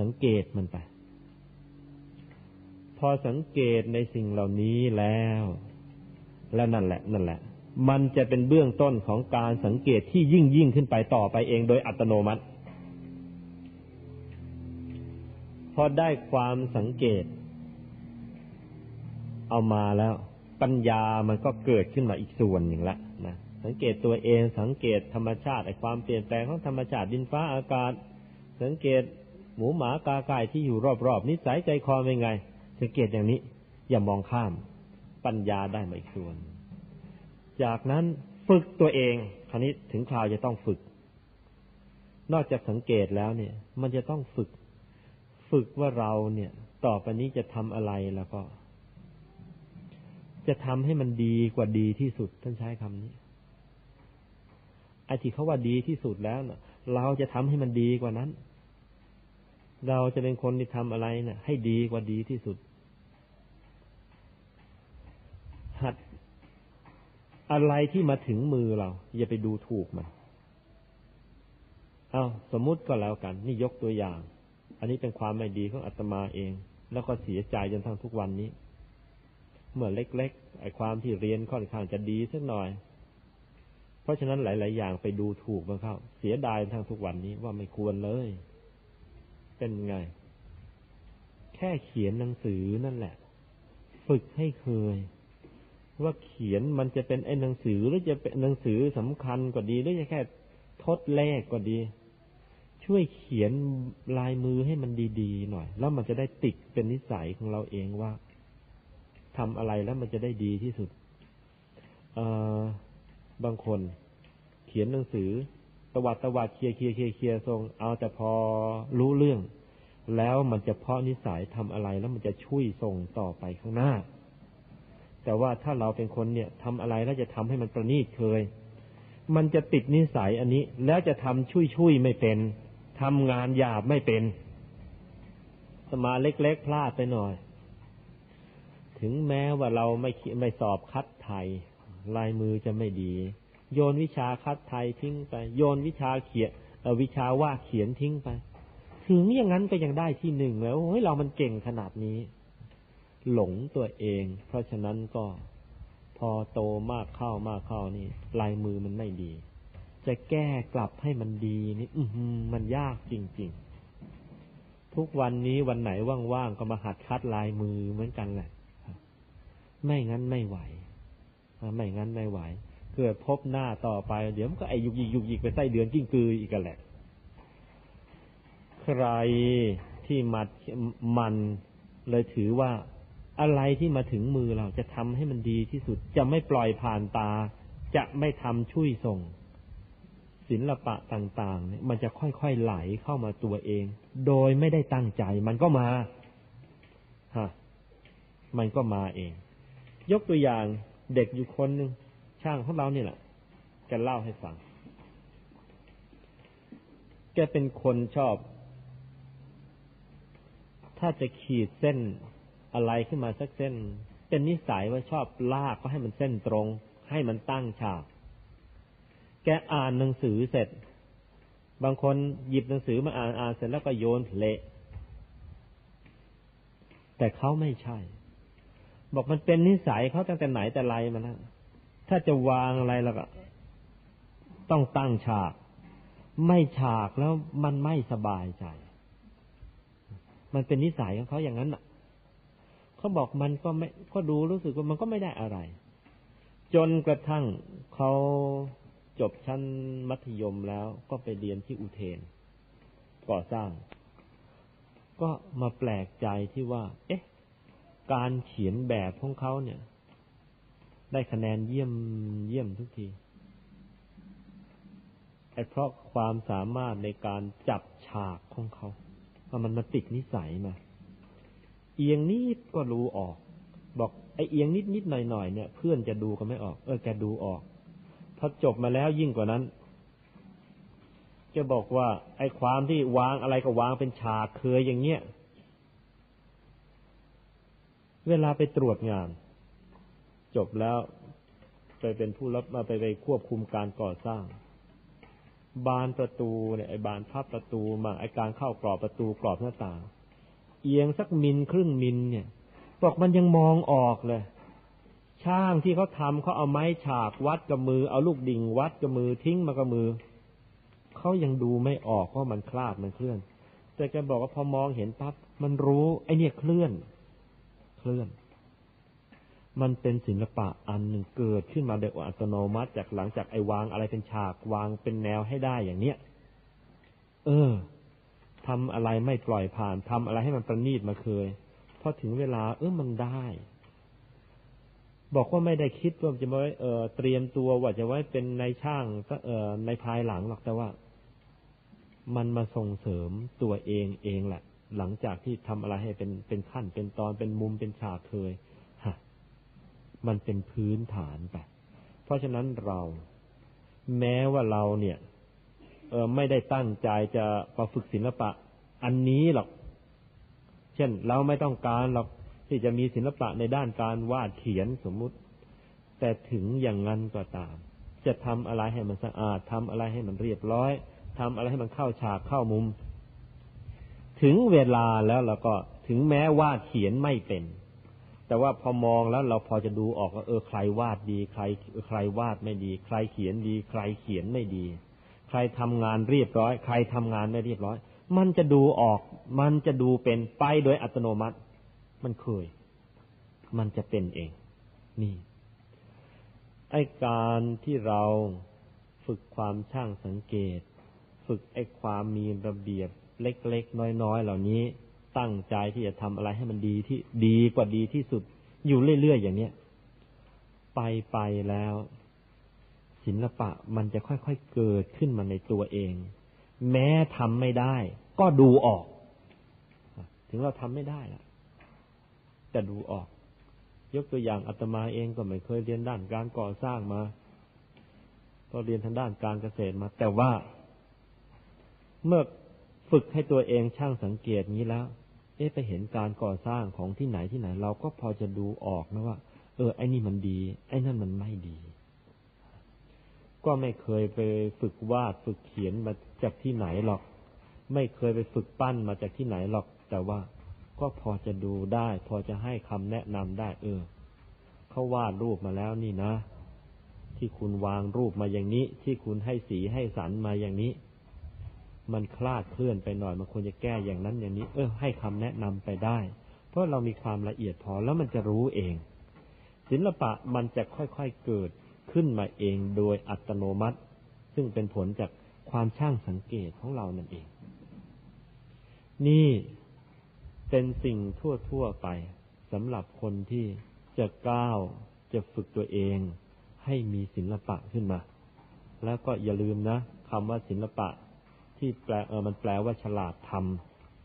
สังเกตมันไป พอสังเกตในสิ่งเหล่านี้แล้ว และนั่นแหละ นั่นแหละ มันจะเป็นเบื้องต้นของการสังเกตที่ยิ่งยิ่งขึ้นไปต่อไปเองโดยอัตโนมัติ พอได้ความสังเกต เอามาแล้ว ปัญญามันก็เกิดขึ้นมาอีกส่วนหนึ่งละนะสังเกตตัวเองสังเกตธรรมชาติไอ้ความเปลี่ยนแปลงของธรรมชาติดินฟ้าอากาศ สังเกตหมูหมากาไก่ที่อยู่รอบๆนิสัยใจคอเป็นไง สังเกตอย่างนี้ อย่ามองข้าม ปัญญาได้มาอีกส่วน จากนั้นฝึกตัวเองคราวนี้ถึงคราวจะต้องฝึก นอกจากสังเกตแล้วเนี่ย มันจะต้องฝึก ฝึกว่าเราเนี่ย ต่อไปนี้จะทำอะไรแล้วก็ จะทำให้มันดีกว่าดีที่สุดท่านใช้คำนี้ไอ้ที่เขาว่าดีที่สุดแล้วเนะ่ะ เราจะทำให้มันดีกว่านั้น เราจะเป็นคนที่ทำอะไรเนะ่ะ ให้ดีกว่าดีที่สุด อะไรที่มาถึงมือเรา อย่าไปดูถูกมัน เอาสมมุติก็แล้วกัน นี่ยกตัวอย่าง อันนี้เป็นความไม่ดีของอาตมาเอง แล้วก็เสียใจจนทั้งทุกวันนี้ เมื่อเล็กๆไอ้ความที่เรียนค่อนข้างจะดีสักหน่อย เพราะฉะนั้นหลาย ๆ อย่างไปดูถูกมันเข้า เสียดายทั้งทุกวันนี้ว่าไม่ควรเลย เป็นไง แค่เขียนหนังสือนั่นแหละ ฝึกให้เคย ว่าเขียนมันจะเป็นไอ้หนังสือหรือจะเป็นหนังสือสำคัญก็ดี หรือจะแค่ทดแรกก็ดี ช่วยเขียนลายมือให้มันดีๆหน่อย แล้วมันจะได้ติดเป็นนิสัยของเราเองว่าทำอะไรแล้วมันจะได้ดีที่สุดบางคนเขียนหนังสือ ตวัดตวัดเคลียเคลียเคลียเคลียทรงเอาแต่พอรู้เรื่อง แล้วมันจะเพาะนิสัยทำอะไรแล้วมันจะช่วยส่งต่อไปข้างหน้า แต่ว่าถ้าเราเป็นคนเนี่ยทำอะไรแล้วจะทำให้มันประณีตเคย มันจะติดนิสัยอันนี้ แล้วจะทำช่วยช่วยไม่เป็นทำงานหยาบไม่เป็น สมาเล็กๆพลาดไปหน่อย ถึงแม้ว่าเราไม่ไม่สอบคัดไทย ลายมือจะไม่ดี โยนวิชาคัดไทยทิ้งไป โยนวิชาเขียนวิชาว่าเขียนทิ้งไป ถึงอย่างนั้นก็ยังได้ที่หนึ่งแล้วเฮ้ยเรามันเก่งขนาดนี้ หลงตัวเอง เพราะฉะนั้นก็พอโตมากเข้ามากเข้านี่ ลายมือมันไม่ดี จะแก้กลับให้มันดีนี่อืมันยากจริง ๆ ทุกวันนี้วันไหนว่างๆก็มาหัดคัดลายมือเหมือนกันแหละไม่งั้นไม่ไหวไม่งั้นไม่ไหว เกิดพบหน้าต่อไป เดี๋ยวมันก็ไอยุกยิกยุกยิกไปไส้เดือนกิ้งกืออีกกันแหละ ใครที่มัดมันเลยถือว่า อะไรที่มาถึงมือเราจะทำให้มันดีที่สุด จะไม่ปล่อยผ่านตา จะไม่ทำช่วยส่ง ศิลปะต่างๆเนี่ยมันจะค่อยๆไหลเข้ามาตัวเอง โดยไม่ได้ตั้งใจ มันก็มาฮะมันก็มาเอง ยกตัวอย่างเด็กอยู่คนหนึ่งช่างของเราเนี่ยแหละแกเล่าให้ฟัง แกเป็นคนชอบ ถ้าจะขีดเส้น อะไรขึ้นมาสักเส้น เป็นนิสัยว่าชอบลากก็ให้มันเส้นตรง ให้มันตั้งฉาก แกอ่านหนังสือเสร็จ บางคนหยิบหนังสือมาอ่านอ่านเสร็จแล้วก็โยนเละ แต่เขาไม่ใช่ บอกมันเป็นนิสัยเขาตั้งแต่ไหนแต่ไรมาแล้วถ้าจะวางอะไรแล้วก็ ต้องตั้งฉาก ไม่ฉากแล้วมันไม่สบายใจ มันเป็นนิสัยของเขาอย่างนั้นอะ เขาบอกมันก็ไม่ก็ดูรู้สึกว่ามันก็ไม่ได้อะไร จนกระทั่งเขาจบชั้นมัธยมแล้วก็ไปเรียนที่อุเทน ก่อสร้าง ก็มาแปลกใจที่ว่า เอ๊ะ การเขียนแบบของเขาเนี่ย ได้คะแนนเยี่ยมเยี่ยมทุกทีไอ้เพราะความสามารถในการจับฉากของเขาว่ามันมาติดนิสัยมา เอียงนิดก็รู้ออก บอกไอเอียงนิดนิดหน่อยหน่อยเนี่ย เพื่อนจะดูก็ไม่ออก เออแกดูออกพอจบมาแล้วยิ่งกว่านั้น จะบอกว่า ไอความที่วางอะไรก็วางเป็นฉากเคยอย่างเงี้ยเวลาไปตรวจงาน จบแล้วไปเป็นผู้รับมาไปไปควบคุมการก่อสร้าง บานประตูเนี่ยไอ้บานพับประตูมาไอ้การเข้ากรอบประตูกรอบหน้าต่าง เอียงสักมิลครึ่งมิลเนี่ย บอกมันยังมองออกเลย ช่างที่เขาทำเขาเอาไม้ฉากวัดกับมือ เอาลูกดิ่งวัดกับมือทิ้งมากับมือเขายังดูไม่ออกว่ามันคลาดมันเคลื่อน แต่แกบอกว่าพอมองเห็นปั๊บมันรู้ ไอเนี่ยเคลื่อน เคลื่อน มันเป็นศิลปะอันหนึ่งเกิดขึ้นมาโดยอัตโนมัติจากหลังจากไอวางอะไรเป็นฉากวางเป็นแนวให้ได้อย่างเนี้ย เออ ทำอะไรไม่ปล่อยผ่านทำอะไรให้มันประณีตมาเคยพอถึงเวลา เออมันได้ บอกว่าไม่ได้คิดว่าจะไว้เออเตรียมตัวว่าจะไว้เป็นในช่างก็เออในภายหลังหรอกแต่ว่า มันมาส่งเสริมตัวเองเองแหละ หลังจากที่ทำอะไรให้เป็นเป็นขั้น เป็นตอนเป็นมุมเป็นฉากเคยฮะมันเป็นพื้นฐานไปเพราะฉะนั้นเรา แม้ว่าเราเนี่ย ไม่ได้ตั้งใจจะมาฝึกศิลปะ อันนี้หรอก เช่น เราไม่ต้องการหรอกที่จะมีศิลปะในด้านการวาดเขียนสมมุติ แต่ถึงอย่างนั้นก็ตาม จะทำอะไรให้มันสะอาดทำอะไรให้มันเรียบร้อยทำอะไรให้มันเข้าฉากเข้ามุม ถึงเวลาแล้วเราก็ถึงแม้วาดเขียนไม่เป็น แต่ว่าพอมองแล้วเราพอจะดูออกว่าเออใครวาดดี ใครใครวาดไม่ดี ใครเขียนดี ใครเขียนไม่ดี ใครทำงานเรียบร้อย ใครทำงานไม่เรียบร้อย มันจะดูออก มันจะดูเป็นไปโดยอัตโนมัติ มันเคย มันจะเป็นเอง นี่ไอการที่เราฝึกความช่างสังเกต ฝึกไอความมีระเบียบเล็กๆน้อยๆเหล่านี้ตั้งใจที่จะทำอะไรให้มันดีที่ดีกว่าดีที่สุด อยู่เรื่อยๆอย่างเนี้ยไปไปแล้ว ศิลปะมันจะค่อยๆเกิดขึ้นมาในตัวเอง แม้ทำไม่ได้ ก็ดูออก ถึงเราทำไม่ได้ล่ะแต่ดูออก ยกตัวอย่างอาตมาเองก็ไม่เคยเรียนด้านการก่อสร้างมา ก็เรียนทางด้านการเกษตรมา แต่ว่า เมื่อฝึกให้ตัวเองช่างสังเกตนี้แล้ว เอ๊ะไปเห็นการก่อสร้างของที่ไหนที่ไหน เราก็พอจะดูออกนะว่า เออ ไอ้นี่มันดี ไอ้นั่นมันไม่ดี ก็ไม่เคยไปฝึกวาดฝึกเขียนมาจากที่ไหนหรอก ไม่เคยไปฝึกปั้นมาจากที่ไหนหรอก แต่ว่าก็พอจะดูได้ พอจะให้คำแนะนำได้ เออเขาวาดรูปมาแล้วนี่นะ ที่คุณวางรูปมาอย่างนี้ ที่คุณให้สีให้สันมาอย่างนี้ มันคลาดเคลื่อนไปหน่อยมันควรจะแก้อย่างนั้นอย่างนี้ เออ ให้คำแนะนำไปได้ เพราะเรามีความละเอียดพอแล้วมันจะรู้เอง ศิลปะมันจะค่อยๆเกิด ขึ้นมาเองโดยอัตโนมัติ ซึ่งเป็นผลจากความช่างสังเกตของเรานั่นเอง นี่เป็นสิ่งทั่วๆไปสำหรับคนที่จะก้าวจะฝึกตัวเองให้มีศิลปะขึ้นมา แล้วก็อย่าลืมนะคำว่าศิลปะ ที่แปลเออมันแปลว่าฉลาดท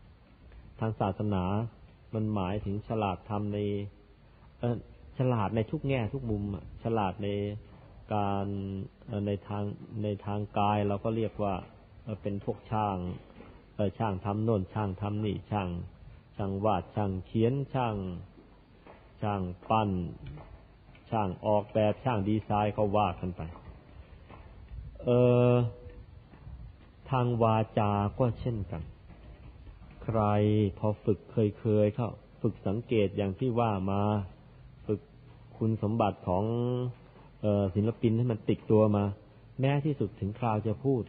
ำทางศาสนา มันหมายถึงฉลาดทำใน เออฉลาดในทุกแง่ทุกมุมฉลาดใน การในทางในทางกายเราก็เรียกว่าเป็นพวกช่างช่างทำโน่นช่างทำนี่ช่าง ช่างวาดช่างเขียนช่าง ช่างปั้น ช่างออกแบบช่างดีไซน์เขาว่ากันไป เออทางวาจาก็เช่นกัน ใครพอฝึกเคยเคยเข้า ฝึกสังเกตอย่างที่ว่ามา ฝึกคุณสมบัติของ ศิลปินให้มันติดตัวมา แม้ที่สุดถึงคราวจะพูด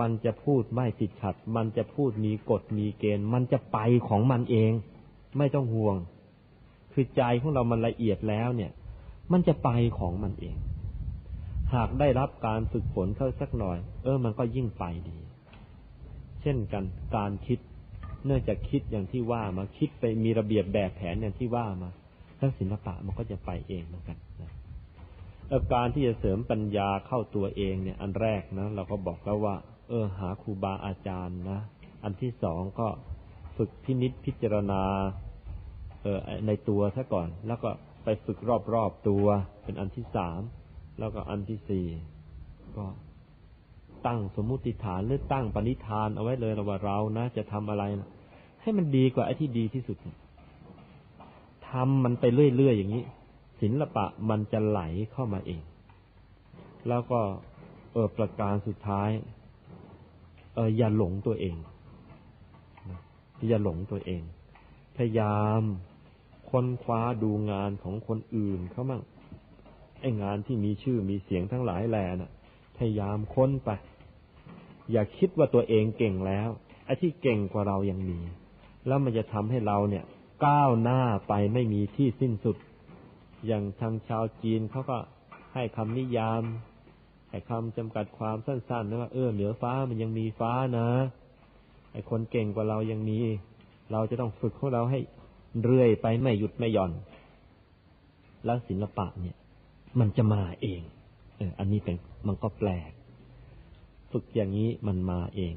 มันจะพูดไม่ติดขัด มันจะพูดมีกฎมีเกณฑ์ มันจะไปของมันเอง ไม่ต้องห่วง คือใจของเรามันละเอียดแล้วเนี่ย มันจะไปของมันเอง หากได้รับการฝึกฝนเข้าสักหน่อย เออ มันก็ยิ่งไปดี เช่นกันการคิด เนื่องจากคิดอย่างที่ว่ามาคิดไปมีระเบียบแบบแผนอย่างที่ว่ามาแล้วศิลปะมันก็จะไปเองเหมือนกันนะ การที่จะเสริมปัญญาเข้าตัวเองเนี่ย อันแรกนะเราก็บอกแล้วว่า เออหาครูบาอาจารย์นะอันที่สองก็ฝึกพินิษพิจารณา เออในตัวซะก่อน แล้วก็ไปฝึกรอบๆตัว เป็นอันที่สามแล้วก็อันที่สี่ก็ตั้งสมมุติฐานหรือตั้งปณิธานเอาไว้เลยว่าเรานะจะทำอะไรนะให้มันดีกว่าไอ้ที่ดีที่สุดทำมันไปเรื่อยๆอย่างนี้ ศิลปะมันจะไหลเข้ามาเอง แล้วก็เออประการสุดท้าย เอออย่าหลงตัวเองอย่าหลงตัวเอง พยายามค้นคว้าดูงานของคนอื่นเขามั่งไอ้งานที่มีชื่อมีเสียงทั้งหลายแหล่น่ะ พยายามค้นไป อย่าคิดว่าตัวเองเก่งแล้วไอ้ที่เก่งกว่าเรายังมี แล้วมันจะทำให้เราเนี่ย ก้าวหน้าไปไม่มีที่สิ้นสุด อย่างทางชาวจีนเขาก็ให้คำนิยามไอ้คำจำกัดความสั้นๆนะว่าเออเหนือฟ้ามันยังมีฟ้านะไอคนเก่งกว่าเรายังมี เราจะต้องฝึกของเราให้เรื่อยไปไม่หยุดไม่หย่อน แล้วศิลปะเนี่ย มันจะมาเอง เออ อันนี้เป็นมันก็แปลก ฝึกอย่างนี้มันมาเอง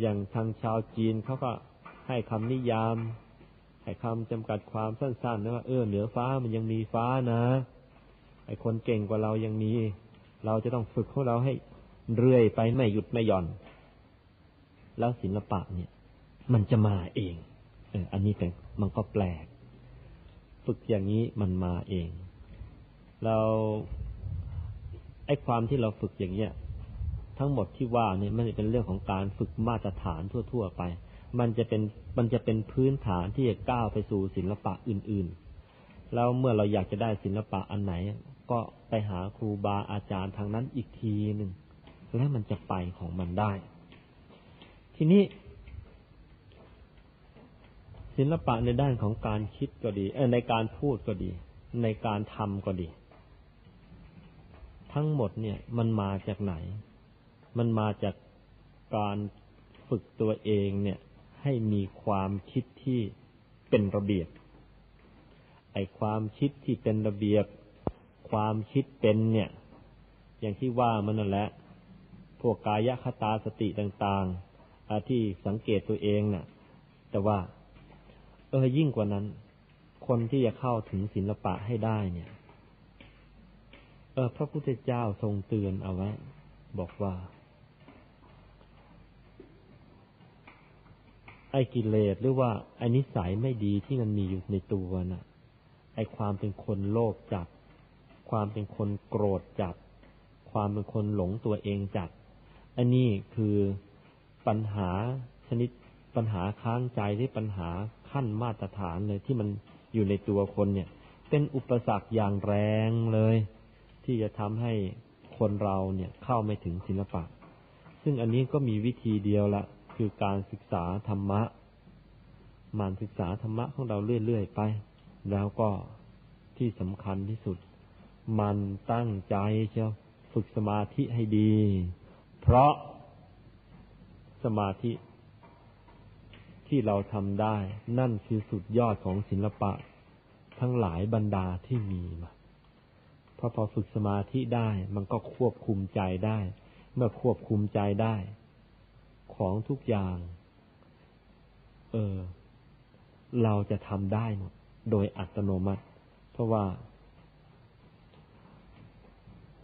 อย่างทางชาวจีนเขาก็ให้คำนิยาม ให้คำจำกัดความสั้นๆนะว่าเออเหนือฟ้ามันยังมีฟ้านะไอคนเก่งกว่าเรายังมี เราจะต้องฝึกของเราให้เรื่อยไปไม่หยุดไม่หย่อน แล้วศิลปะเนี่ย มันจะมาเองเอออันนี้เป็นมันก็แปลก ฝึกอย่างนี้มันมาเอง เราไอความที่เราฝึกอย่างเนี้ย ทั้งหมดที่ว่าเนี่ยมันเป็นเรื่องของการฝึกมาตรฐานทั่ว ๆ ไป มันจะเป็นมันจะเป็นพื้นฐานที่จะก้าวไปสู่ศิลปะอื่นๆ แล้วเมื่อเราอยากจะได้ศิลปะอันไหน ก็ไปหาครูบาอาจารย์ทางนั้นอีกทีหนึ่งแล้วมันจะไปของมันได้ ทีนี้ ศิลปะในด้านของการคิดก็ดีเออในการพูดก็ดี ในการทำก็ดี ทั้งหมดเนี่ยมันมาจากไหน มันมาจากการฝึกตัวเองเนี่ย ให้มีความคิดที่เป็นระเบียบ ไอ้ความคิดที่เป็นระเบียบ ความคิดเป็นเนี่ย อย่างที่ว่ามันนั่นแหละ พวกกายคตาสติต่างๆที่สังเกตตัวเองน่ะ แต่ว่า เออยิ่งกว่านั้น คนที่จะเข้าถึงศิลปะให้ได้เนี่ย เออ พระพุทธเจ้าทรงเตือนเอาไว้บอกว่า ไอ้กิเลสหรือว่าไอ้นิสัยไม่ดีที่มันมีอยู่ในตัวน่ะ ไอ้ความเป็นคนโลภจัด ความเป็นคนโกรธจัด ความเป็นคนหลงตัวเองจัด อันนี้คือปัญหาชนิดปัญหาค้างใจที่ปัญหาขั้นมาตรฐานเลยที่มันอยู่ในตัวคนเนี่ย เป็นอุปสรรคอย่างแรงเลย ที่จะทำให้คนเราเนี่ยเข้าไม่ถึงศิลปะ ซึ่งอันนี้ก็มีวิธีเดียวละ คือการศึกษาธรรมะมันศึกษาธรรมะของเราเรื่อยๆไป แล้วก็ที่สำคัญที่สุด มันตั้งใจเชียวฝึกสมาธิให้ดี เพราะสมาธิที่เราทำได้ นั่นคือสุดยอดของศิลปะ ทั้งหลายบรรดาที่มีมาเพราะพอฝึกสมาธิได้ มันก็ควบคุมใจได้ เมื่อควบคุมใจได้ ของทุกอย่าง เออ เราจะทำได้หมดโดยอัตโนมัติ เพราะว่า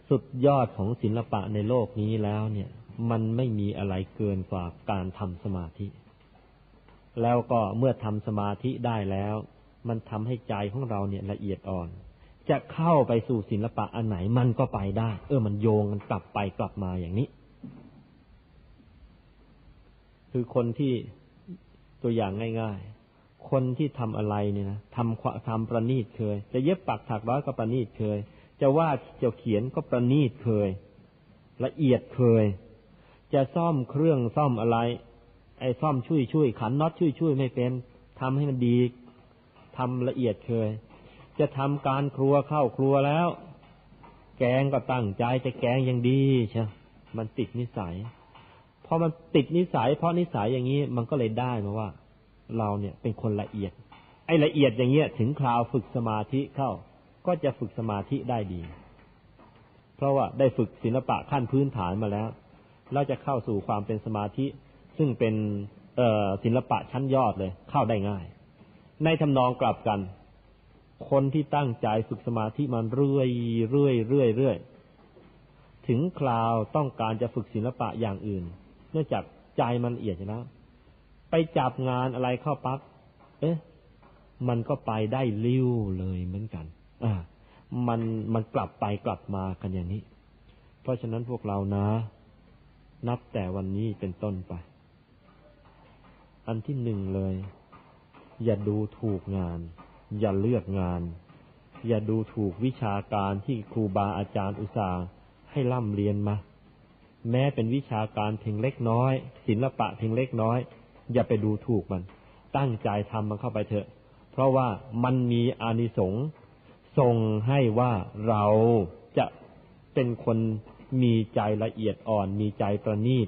สุดยอดของศิลปะในโลกนี้แล้วเนี่ย มันไม่มีอะไรเกินกว่าการทำสมาธิ แล้วก็เมื่อทำสมาธิได้แล้ว มันทำให้ใจของเราเนี่ยละเอียดอ่อน จะเข้าไปสู่ศิลปะอันไหนมันก็ไปได้ เออ มันโยงกันกลับไปกลับมาอย่างนี้ คือคนที่ตัวอย่างง่ายๆ คนที่ทำอะไรเนี่ยนะทำควาทำประณีตเคย จะเย็บปักถักร้อยก็ประณีตเคย จะวาดจะเขียนก็ประณีตเคย ละเอียดเคย จะซ่อมเครื่องซ่อมอะไร ไอ้ซ่อมช่วยช่วยขันน็อตช่วยช่วยไม่เป็นทำให้มันดีทำละเอียดเคย จะทำการครัวเข้าครัวแล้ว แกงก็ตั้งใจจะแกงอย่างดีใช่มันติดนิสัย พอมันติดนิสัย เพราะนิสัยอย่างนี้มันก็เลยได้มาว่า เราเนี่ยเป็นคนละเอียด ไอ้ละเอียดอย่างเงี้ยถึงคราวฝึกสมาธิเข้า ก็จะฝึกสมาธิได้ดี เพราะว่าได้ฝึกศิลปะขั้นพื้นฐานมาแล้วเราจะเข้าสู่ความเป็นสมาธิ ซึ่งเป็นศิลปะชั้นยอดเลย เข้าได้ง่าย ในทำนองกลับกัน คนที่ตั้งใจฝึกสมาธิมันเรื่อยเรื่อยเรื่อยเรื่อยถึงคราวต้องการจะฝึกศิลปะอย่างอื่น เนื่องจากใจมันละเอียดแล้วไปจับงานอะไรเข้าปั๊บเอ๊ะมันก็ไปได้ลิ้วเลยเหมือนกัน อ่า มันมันกลับไปกลับมากันอย่างนี้ เพราะฉะนั้นพวกเรานะ นับแต่วันนี้เป็นต้นไป อันที่หนึ่งเลย อย่าดูถูกงาน อย่าเลือกงาน อย่าดูถูกวิชาการที่ครูบาอาจารย์อุตสาห์ให้ล่ำเรียนมา แม้เป็นวิชาการเพียงเล็กน้อย ศิลปะเพียงเล็กน้อย อย่าไปดูถูกมัน ตั้งใจทำมันเข้าไปเถอะ เพราะว่ามันมีอานิสงส์ส่งให้ว่าเราจะเป็นคนมีใจละเอียดอ่อน มีใจประณีต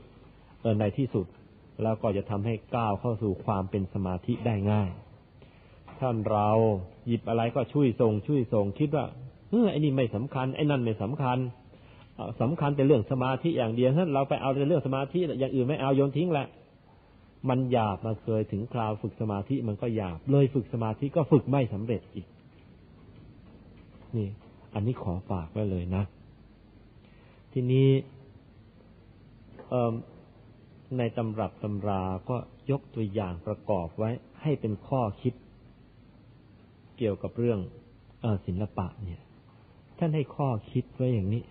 เออในที่สุด แล้วก็จะทำให้ก้าวเข้าสู่ความเป็นสมาธิได้ง่าย ท่านเราหยิบอะไรก็ช่วยส่งช่วยส่งคิดว่าเฮ้ยไอ้นี่ไม่สำคัญไอ้นั่นไม่สำคัญ สำคัญแต่เรื่องสมาธิอย่างเดียวถ้าเราไปเอาแต่เรื่องสมาธิอย่างอื่นไม่เอาโยนทิ้งแหละมันหยาบมาเคยถึงคราวฝึกสมาธิมันก็หยาบ เลยฝึกสมาธิก็ฝึกไม่สำเร็จอีก นี่ อันนี้ขอฝากไว้เลยนะ ทีนี้ในตำรับตำราก็ยกตัวอย่างประกอบไว้ ให้เป็นข้อคิด เกี่ยวกับเรื่องอศิลปะเนี่ย ท่านให้ข้อคิดไว้อย่างนี้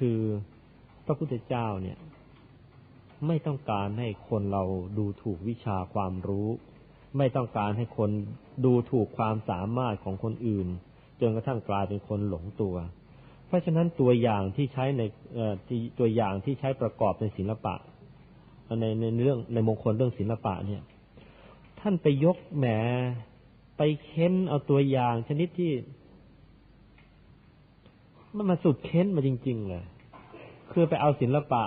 คือพระพุทธเจ้าเนี่ย ไม่ต้องการให้คนเราดูถูกวิชาความรู้ ไม่ต้องการให้คนดูถูกความสามารถของคนอื่น จนกระทั่งกลายเป็นคนหลงตัว เพราะฉะนั้นตัวอย่างที่ใช้ในตัวอย่างที่ใช้ประกอบในศิลปะในในเรื่องในมงคลเรื่องศิลปะเนี่ย ท่านไปยกแหมไปเค้นเอาตัวอย่างชนิดที่ มันมาสุดเค้นมาจริง ๆ เลย คือไปเอาศิลปะ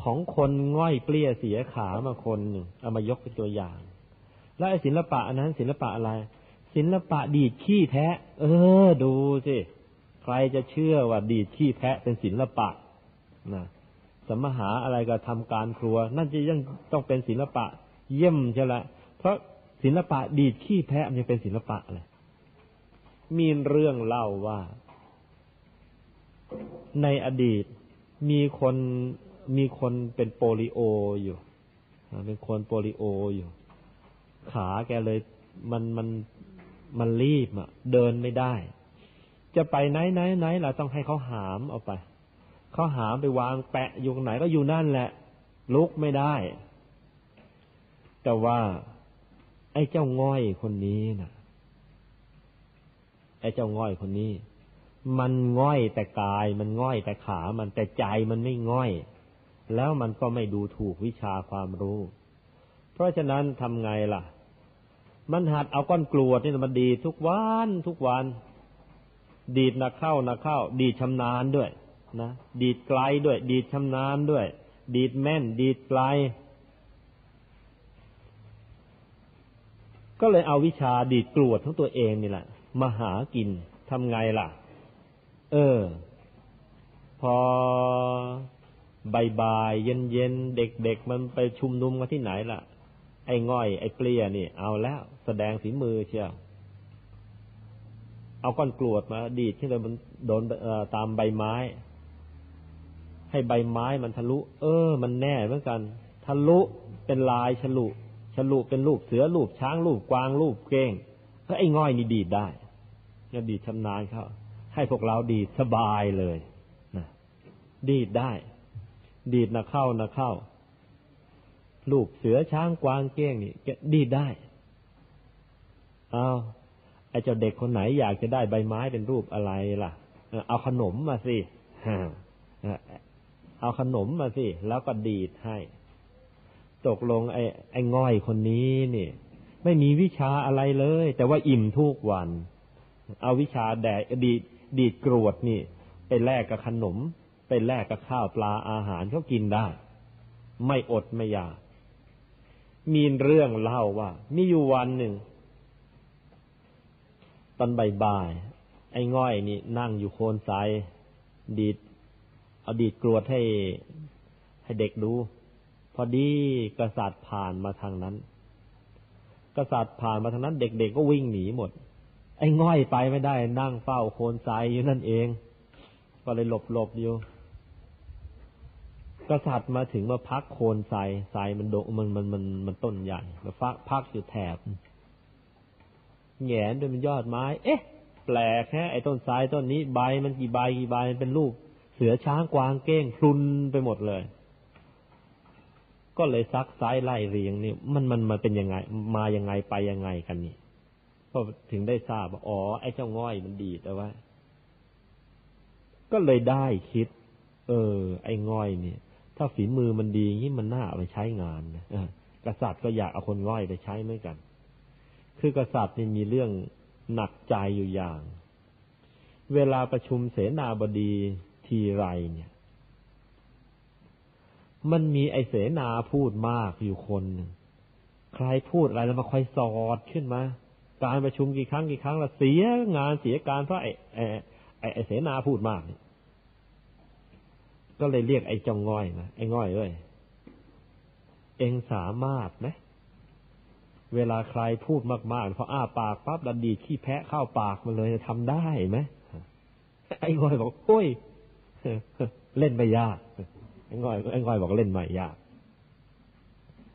ของคนง่อยเปลี้ยเสียขามาคนหนึ่งเอามายกเป็นตัวอย่าง แล้วไอ้ศิลปะอันนั้นศิลปะอะไร ศิลปะดีดขี้แทะเออ ดูสิใครจะเชื่อว่าดีดขี้แทะเป็นศิลปะนะสมหาอะไรก็ทำการครัว นั่นจะยังต้องเป็นศิลปะ เยี่ยมใช่ละเพราะศิลปะดีดขี้แพะมันยังเป็นศิลปะเลยมีเรื่องเล่าว่า ในอดีตมีคนมีคนเป็นโปลิโออยู่เป็นคนโปลิโออยู่ ขาแกเลยมันมันมันรีบอะ เดินไม่ได้ จะไปไหนไหนไหนเราต้องให้เขาหามเอาไปเขาหามไปวางแปะอยู่ไหนก็อยู่นั่นแหละ ลุกไม่ได้ แต่ว่า ไอ้เจ้าง่อยคนนี้นะไอ้เจ้าง่อยคนนี้ มันง่อยแต่กาย มันง่อยแต่ขา มันแต่ใจมันไม่ง่อย แล้วมันก็ไม่ดูถูกวิชาความรู้ เพราะฉะนั้นทำไงล่ะ มันหัดเอาก้อนกรวดนี่มันดีทุกวันทุกวัน ดีดนักเข้านักเข้า ดีดชำนาญด้วยนะดีดไกลด้วย ดีดชำนาญด้วย ดีดแม่น ดีดไกล ก็เลยเอาวิชาดีดกรวดทั้งตัวเองนี่แหละมาหากินทำไงล่ะ เออ พอบ่ายบเย็นเย็นเด็กเด็กมันไปชุมนุมกันที่ไหนล่ะ ไอ้ง่อย ไอ้เปลี่ยนี่ เอาแล้ว แสดงฝีมือเชียวเอาก้อนกรวดมา ดีดที่เลยมันโดนตามใบไม้ ให้ใบไม้มันทะลุ เออ มันแน่เหมือนกัน ทะลุเป็นลายฉลุฉลุเป็นรูปเสือรูปช้างรูปกวางรูปเก้งก็ไอ้ง่อยนี่ดีดได้จะดีดชำนาญเขา ให้พวกเราดีดสบายเลยนะดีดได้ ดีดนะเข้านะเข้า ลูกเสือช้างกวางเก้งนี่ดีดได้เอาไอ้เจ้าเด็กคนไหนอยากจะได้ใบไม้เป็นรูปอะไรล่ะ เอาขนมมาสิเอาขนมมาสิ แล้วก็ดีดให้ ตกลงไอ้ไอ้ง่อยคนนี้นี่ ไม่มีวิชาอะไรเลย แต่ว่าอิ่มทุกวัน เอาวิชาแดดดีดี ดีดกรวดนี่ ไปแลกกับขนม ไปแลกกับข้าวปลาอาหารเขากินได้ ไม่อดไม่อยากมีเรื่องเล่าว่า มีอยู่วันหนึ่ง ตอนบ่ายๆไอ้ง่อยนี่ นั่งอยู่โคนไซดีดเอาดีดกรวดให้ให้เด็กดู พอดีกษัตริย์ผ่านมาทางนั้น กษัตริย์ผ่านมาทางนั้น เด็กๆก็วิ่งหนีหมด ไอ้ง่อยไปไม่ได้ นั่งเฝ้าโคนทรายอยู่นั่นเอง ก็เลยหลบหลบอยู่กษัตริย์มาถึงมาพักโคนทรายทรายมันโดมันมันมันมันต้นใหญ่มาฟักพักอยู่แถบแงนด้วยมันยอดไม้ เอ๊ะ แปลกแค่ไอ้ต้นทรายต้นนี้ใบมันกี่ใบกี่ใบเป็นรูป เสือช้างกวางเก้งพลุนไปหมดเลย ก็เลยซักซ้ายไล่เรียงนี่มันมันมาเป็นยังไง มายังไงไปยังไงกันนี่ ก็ถึงได้ทราบว่าอ๋อ ไอ้เจ้าง่อยมันดีแต่ว่าก็เลยได้คิด เออ ไอ้ง่อยเนี่ย ถ้าฝีมือมันดีงี้มันน่าเอาไปใช้งานนะกษัตริย์ก็อยากเอาคนง่อยไปใช้เหมือนกัน คือกษัตริย์นี่มีเรื่องหนักใจอยู่อย่าง เวลาประชุมเสนาบดีทีไรเนี่ย มันมีไอเสนาพูดมากอยู่คนหนึ่งใครพูดอะไรแล้วมาคอยสอดขึ้นมา การประชุมกี่ครั้งกี่ครั้งละเสียงานเสียการเพราะไอไอไอไอเสนาพูดมากนี่ก็เลยเรียกไอ้จองง่อยมาไอ้ง่อยเอ้ยเองสามารถไหมเวลาใครพูดมากๆพออ้าปากปั๊บดันดีขี้แพะเข้าปากมันเลยทำได้ไหมไอ้ง่อยบอกโอ้ยเล่นไม่ยากไอ้ง่อยไอ้ง่อยบอกเล่นไม่ยาก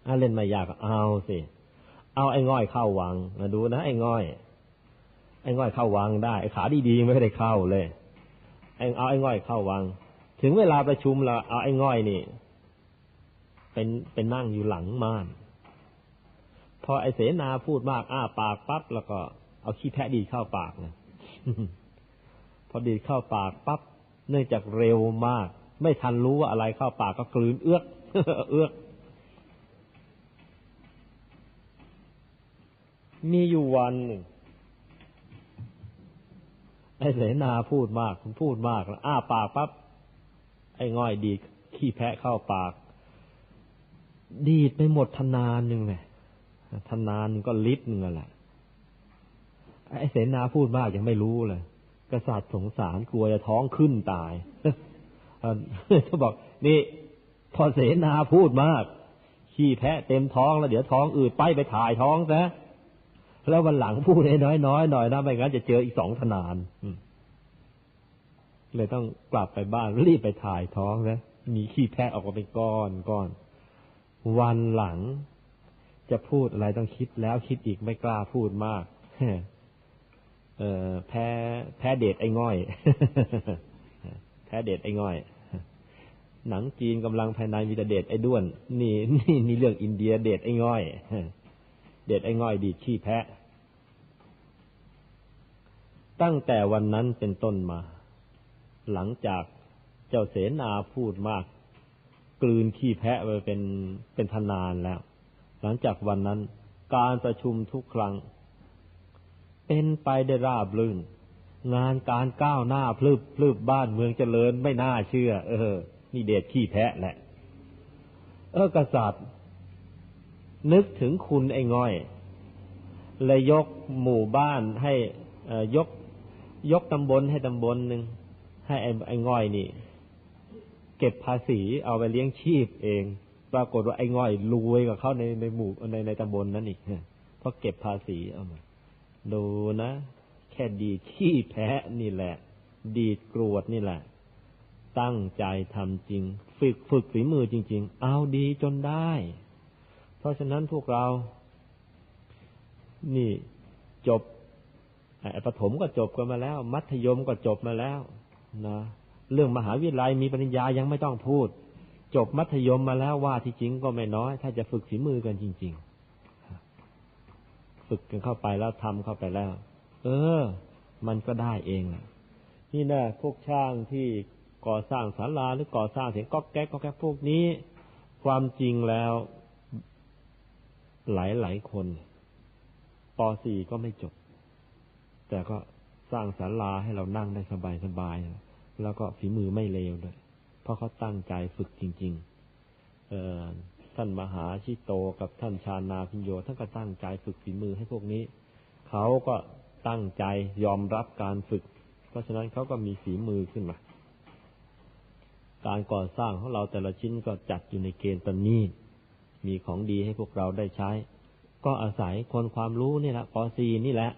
ถ้าเล่นไม่ยากเอาสิ เอาไอ้ง่อยเข้าวังมาดูนะไอ้ง่อย ไอ้ง่อยเข้าวังได้ไอขาดีๆไม่ได้เข้าเลยไอ้เอาไอ้ง่อยเข้าวัง ถึงเวลาประชุมแล้วเอาไอ้ง่อยนี่ เป็นเป็นนั่งอยู่หลังม่านพอไอ้เสนาพูดมากอ้าปากปั๊บแล้วก็เอาขี้แพะดีเข้าปากเลยพอดีเข้าปากปั๊บเนื่องจากเร็วมาก ไม่ทันรู้ว่าอะไรเข้าปากก็กลืนเอื้อกเอื้อก มีอยู่วันหนึ่งไอ้เสนาพูดมากคุณพูดมากแล้วอ้าปากปั๊บไอ้ง่อยดีขี้แพะเข้าปาก ดีดไปหมดทนานหนึ่งเลยทนานก็ลิตรหนึ่งแหละไอ้เสนาพูดมากยังไม่รู้เลย กษัตริย์สงสารกลัวจะท้องขึ้นตายเขาบอก นี่ พอเสนาพูดมาก ขี้แพะเต็มท้องแล้วเดี๋ยวท้องอืดไปไปถ่ายท้องซะ แล้ววันหลังพูดให้น้อยน้อยหน่อยนะไม่งั้นจะเจออีกสองทนานเลยต้องกลับไปบ้านรีบไปถ่ายท้องนะมีขี้แพะออกมาเป็นก้อนก้อน วันหลังจะพูดอะไรต้องคิดแล้วคิดอีกไม่กล้าพูดมากเออแพ้แพ้เดทไอ้ง่อย แพ้เดทไอ้ง่อย หนังจีนกำลังภายในมีแต่เดทไอ้ด้วน นี่นี่นี่เรื่องอินเดียเดทไอ้ง่อย เดทไอ้ง่อยดีขี้แพะ ตั้งแต่วันนั้นเป็นต้นมา หลังจากเจ้าเสนาพูดมาก กลืนขี้แพะไปเป็นเป็นทนานแล้ว หลังจากวันนั้นการประชุมทุกครั้ง เป็นไปได้ราบรื่น งานการก้าวหน้าพลืบพลืบบ้านเมืองเจริญไม่น่าเชื่อ เออ นี่เดชขี้แพะแหละ เออกษัตริย์ นึกถึงคุณไอ้ง่อยเลยยกหมู่บ้านให้ยก ยกตำบลให้ตำบลหนึ่งให้ไอ้ไอ้ง่อยนี่ เก็บภาษีเอาไปเลี้ยงชีพเอง ปรากฏว่าไอ้ง่อยรวยกับเขาในในหมู่ในในตำบลนั้นอีกเพราะเก็บภาษีเอามาดูนะแค่ดีขี้แพ้นี่แหละ ดีกรวดนี่แหละ ตั้งใจทำจริง ฝึกฝึกฝีมือจริง ๆ เอาดีจนได้ เพราะฉะนั้นพวกเรา นี่จบ ประถมก็จบกันมาแล้ว มัธยมก็จบมาแล้วนะเรื่องมหาวิทยาลัยมีปริญญายังไม่ต้องพูด จบมัธยมมาแล้วว่าที่จริงก็ไม่น้อย ถ้าจะฝึกฝีมือกันจริง ๆ ฝึกกันเข้าไปแล้วทำเข้าไปแล้ว เออ มันก็ได้เองนี่นะพวกช่างที่ก่อสร้างศาลาหรือก่อสร้างเสียงก๊อกแก๊กก๊อกแก๊กพวกนี้ ความจริงแล้ว หลายหลายคนป .4 ก็ไม่จบ แต่ก็สร้างศาลาให้เรานั่งได้สบายสบายแล้วก็ฝีมือไม่เลวด้วย เพราะเขาตั้งใจฝึกจริง ๆ เออท่านมหาชิโตกับท่านชานาพิญโยท่านก็ตั้งใจฝึกฝีมือให้พวกนี้ เขาก็ตั้งใจยอมรับการฝึก เพราะฉะนั้นเขาก็มีฝีมือขึ้นมา การก่อสร้างของเราแต่ละชิ้นก็จัดอยู่ในเกณฑ์ตนี้มีของดีให้พวกเราได้ใช้ ก็อาศัยคนความรู้นี่แหละป .4 นี่แหละ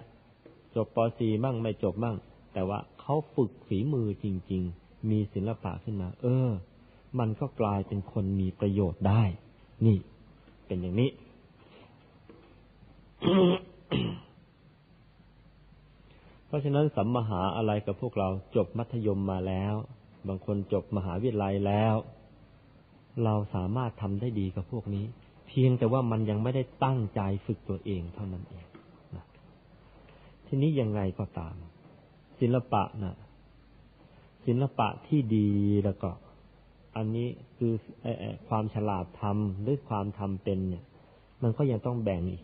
จบป .4 มั่งไม่จบมั่ง แต่ว่าเขาฝึกฝีมือจริง ๆ มีศิลปะขึ้นมา เออ มันก็กลายเป็นคนมีประโยชน์ได้ นี่ เป็นอย่างนี้ เพราะฉะนั้นสัมมหาอะไรกับพวกเราจบมัธยมมาแล้ว บางคนจบมหาวิทยาลัยแล้ว เราสามารถทำได้ดีกับพวกนี้ เพียงแต่ว่ามันยังไม่ได้ตั้งใจฝึกตัวเองเท่านั้นเอง ทีนี้ยังไงก็ตาม ศิลปะนะศิลปะที่ดีแล้วก็ อันนี้คือความฉลาดทำหรือความทำเป็นเนี่ย มันก็ยังต้องแบ่งอีก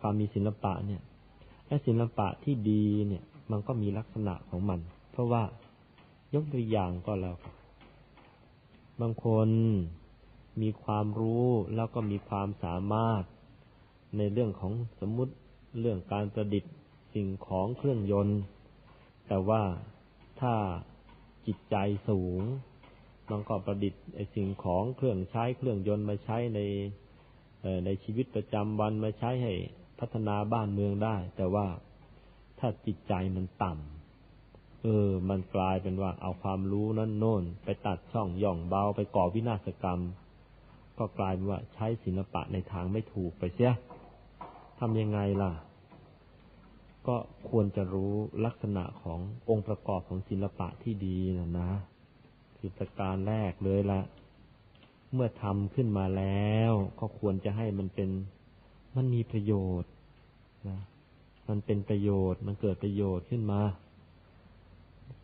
ความมีศิลปะเนี่ย และศิลปะที่ดีเนี่ย มันก็มีลักษณะของมัน เพราะว่ายกตัวอย่างก็แล้วบางคนมีความรู้แล้วก็มีความสามารถในเรื่องของสมมุติเรื่องการประดิษฐ์ สิ่งของเครื่องยนต์ แต่ว่าถ้าจิตใจสูงมันก็ประดิษฐ์ไอสิ่งของเครื่องใช้เครื่องยนต์มาใช้ในในชีวิตประจำวันมาใช้ให้พัฒนาบ้านเมืองได้ แต่ว่าถ้าจิตใจมันต่ำเออ มันกลายเป็นว่าเอาความรู้นั้นโน่น ไปตัดช่องย่องเบาไปก่อวินาศกรรม ก็กลายเป็นว่าใช้ศิลปะในทางไม่ถูกไปเสียทำยังไงล่ะ ก็ควรจะรู้ลักษณะขององค์ประกอบของศิลปะที่ดีนะนะคือประการแรกเลยละเมื่อทำขึ้นมาแล้ว ก็ควรจะให้มันเป็น มันมีประโยชน์นะมันเป็นประโยชน์ มันเกิดประโยชน์ขึ้นมา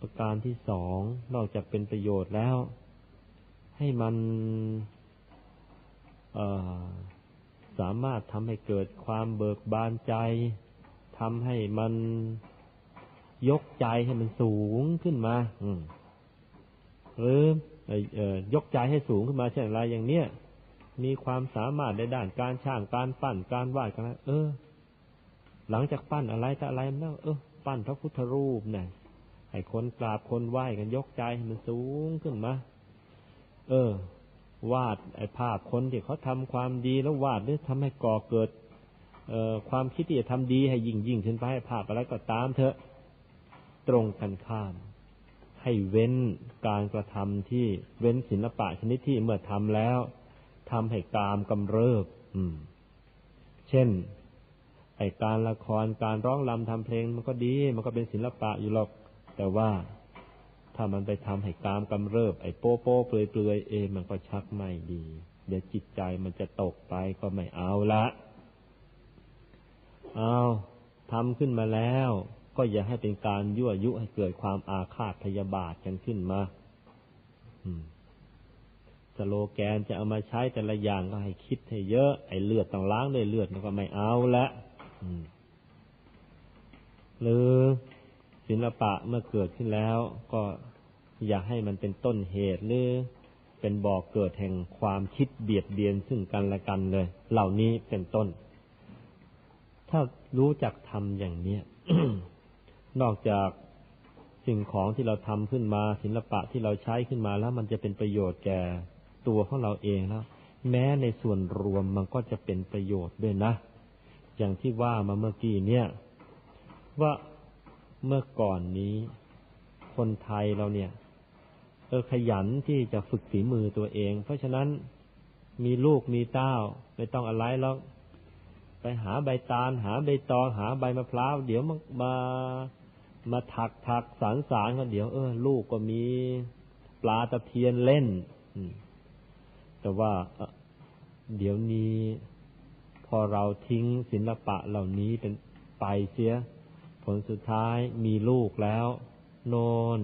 ประการที่สองนอกจากเป็นประโยชน์แล้ว ให้มันสามารถทำให้เกิดความเบิกบานใจ ทำให้มันยกใจให้มันสูงขึ้นมา อืมหรือยกใจให้สูงขึ้นมาเช่นไรอย่างเนี้ยมีความสามารถในด้านการช่างการปั้นการวาดกันเออ หลังจากปั้นอะไรแต่อะไรแล้วเออปั้นพระพุทธรูปเนี่ยให้คนกราบคนไหว้กันยกใจให้มันสูงขึ้นมา เออ วาดไอ้ภาพคนที่เขาทำความดีแล้ววาดหรือทำให้ก่อเกิด ความคิดที่จะทำดีให้ยิ่งยิ่งขึ้นไปให้ภาพอะไรก็ตามเถอะตรงกันข้าม ให้เว้นการกระทำที่เว้นศิลปะชนิดที่เมื่อทำแล้วทำให้กามกำเริบ อืม เช่นไอการละครการร้องรำทำเพลงมันก็ดี มันก็เป็นศิลปะอยู่หรอก แต่ว่าถ้ามันไปทำให้กามกำเริบ ไอโป๊โป๊เปลือยเปลือยเอ มันก็ชักไม่ดี เดี๋ยวจิตใจมันจะตกไปก็ไม่เอาละ เอาทำขึ้นมาแล้ว ก็อย่าให้เป็นการยั่วยุให้เกิดความอาฆาตพยาบาทกันขึ้นมาสโลแกนจะเอามาใช้แต่ละอย่างก็ให้คิดให้เยอะ ไอ้เลือดต้องล้างด้วยเลือดมันก็ไม่เอาละหรือศิลปะเมื่อเกิดขึ้นแล้ว ก็อย่าให้มันเป็นต้นเหตุหรือเป็นบ่อกเกิดแห่งความคิดเบียดเบียนซึ่งกันและกันเลย เหล่านี้เป็นต้น ถ้ารู้จักทำอย่างเนี้ยนอกจากสิ่งของที่เราทำขึ้นมา ศิลปะที่เราใช้ขึ้นมาแล้ว มันจะเป็นประโยชน์แก่ตัวของเราเองแล้ว แม้ในส่วนรวมมันก็จะเป็นประโยชน์ด้วยนะ อย่างที่ว่ามาเมื่อกี้เนี่ย ว่าเมื่อก่อนนี้ คนไทยเราเนี่ย เออขยันที่จะฝึกฝีมือตัวเอง เพราะฉะนั้นมีลูกมีเต้า ไม่ต้องอะไรแล้ว ไปหาใบตาล หาใบตองหาใบมะพร้าวเดี๋ยวมามามาถักถักสารสารก็เดี๋ยวเออลูกก็มีปลาตะเพียนเล่นแต่ว่าเดี๋ยวนี้ พอเราทิ้งศิลปะเหล่านี้เป็นไปเสีย ผลสุดท้ายมีลูกแล้ว โนน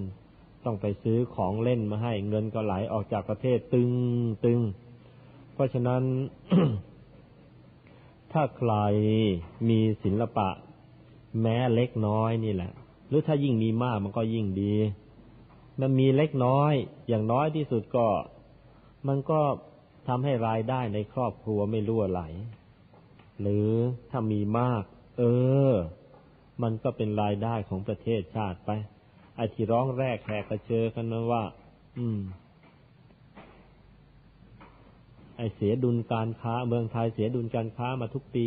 ต้องไปซื้อของเล่นมาให้เงินก็ไหลออกจากประเทศตึงตึงเพราะฉะนั้น ถ้าใครมีศิลปะ แม้เล็กน้อยนี่แหละ หรือถ้ายิ่งมีมากมันก็ยิ่งดี มันมีเล็กน้อย อย่างน้อยที่สุดก็ มันก็ทำให้รายได้ในครอบครัวไม่รั่วไหล หรือถ้ามีมาก เออ มันก็เป็นรายได้ของประเทศชาติไปไอ้ที่ร้องแรกแขกกระเชอกันนะว่า อืม เสียดุลการค้า เมืองไทยเสียดุลการค้ามาทุกปี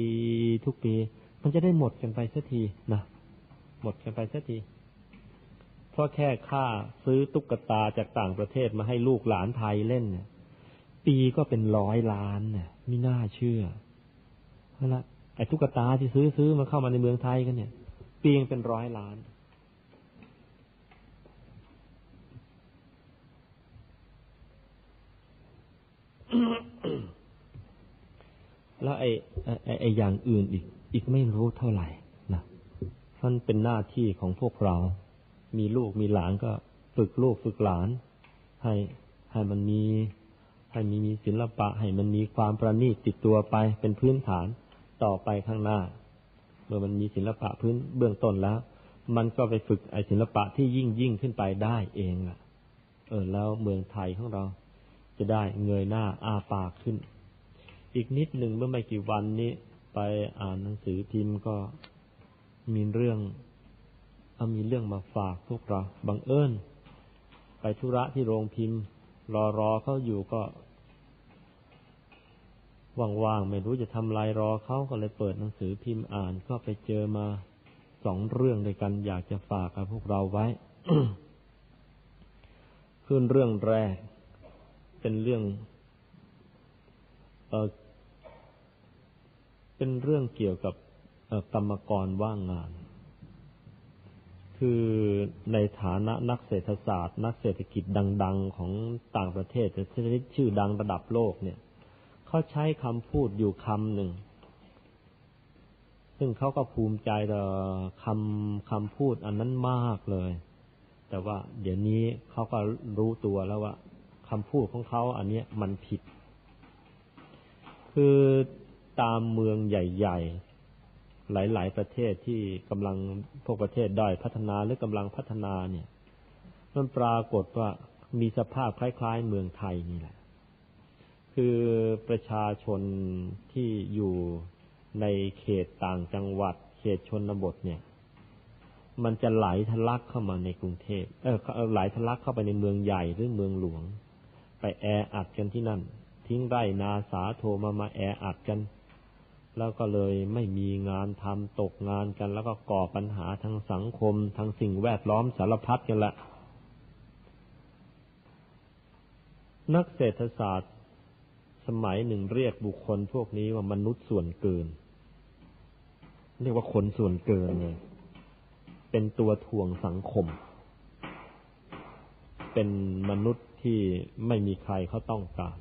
ทุกปี มันจะได้หมดกันไปสักทีนะหมดกันไปสักทีเพราะแค่ค่าซื้อตุ๊กตาจากต่างประเทศมาให้ลูกหลานไทยเล่นเนี่ยปีก็เป็นร้อยล้านเนี่ยไม่น่าเชื่อเพราะละไอ้ตุ๊กตาที่ซื้อซื้อมาเข้ามาในเมืองไทยกันเนี่ย ปีงเป็นร้อยล้าน แล้วไอ้ไอ้ไอ้อย่างอื่นอีก อีกไม่รู้เท่าไหร่นะมันเป็นหน้าที่ของพวกเรา มีลูกมีหลานก็ฝึกลูกฝึกหลาน ให้ให้มันมีให้มีมีศิลปะ ให้มันมีความประณีตติดตัวไปเป็นพื้นฐานต่อไปข้างหน้า เมื่อมันมีศิลปะพื้นเบื้องต้นแล้ว มันก็ไปฝึกไอศิลปะที่ยิ่งยิ่งขึ้นไปได้เองอะ เออ แล้วเมืองไทยของเรา จะได้เงยหน้าอ้าปากขึ้น อีกนิดหนึ่งเมื่อไม่กี่วันนี้ ไปอ่านหนังสือพิมพ์ก็มีเรื่องเอามีเรื่องมาฝากพวกเราบังเอิญไปธุระที่โรงพิมพ์ รอรอเขาอยู่ก็ว่างๆไม่รู้จะทำลายรอเขาก็เลยเปิดหนังสือพิมพ์อ่านก็ไปเจอมาสองเรื่องด้วยกันอยากจะฝากกับพวกเราไว้ ขึ้นเรื่องแรก เป็นเรื่องเออเป็นเรื่องเกี่ยวกับกรรมกรว่างงาน คือในฐานะนักเศรษฐศาสตร์ นักเศรษฐกิจดัง ๆ ของต่างประเทศแต่ชนิดชื่อดังระดับโลกเนี่ยเขาใช้คำพูดอยู่คำหนึ่ง ซึ่งเขาก็ภูมิใจต่อคำคำพูดอันนั้นมากเลย แต่ว่าเดี๋ยวนี้เขาก็รู้ตัวแล้วว่า คำพูดของเขาอันนี้มันผิด คือตามเมืองใหญ่ ๆ หลาย ๆ ประเทศที่กำลังพวกประเทศด้อยพัฒนาหรือกำลังพัฒนาเนี่ย มันปรากฏว่ามีสภาพคล้าย ๆ เมืองไทยนี่แหละ คือประชาชนที่อยู่ในเขตต่างจังหวัด เขตชนบทเนี่ย มันจะไหลทะลักเข้ามาในกรุงเทพเออไหลทะลักเข้าไปในเมืองใหญ่หรือเมืองหลวง ไปแออัดกันที่นั่น ทิ้งไร่นาสาโทมามาแออัดกัน แล้วก็เลยไม่มีงานทำตกงานกัน แล้วก็ก่อปัญหาทางสังคมทางสิ่งแวดล้อมสารพัดกันละนักเศรษฐศาสตร์ สมัยหนึ่งเรียกบุคคลพวกนี้ว่ามนุษย์ส่วนเกิน เรียกว่าคนส่วนเกินเลยเป็นตัวถ่วงสังคม เป็นมนุษย์ ที่ไม่มีใครเขาต้องการ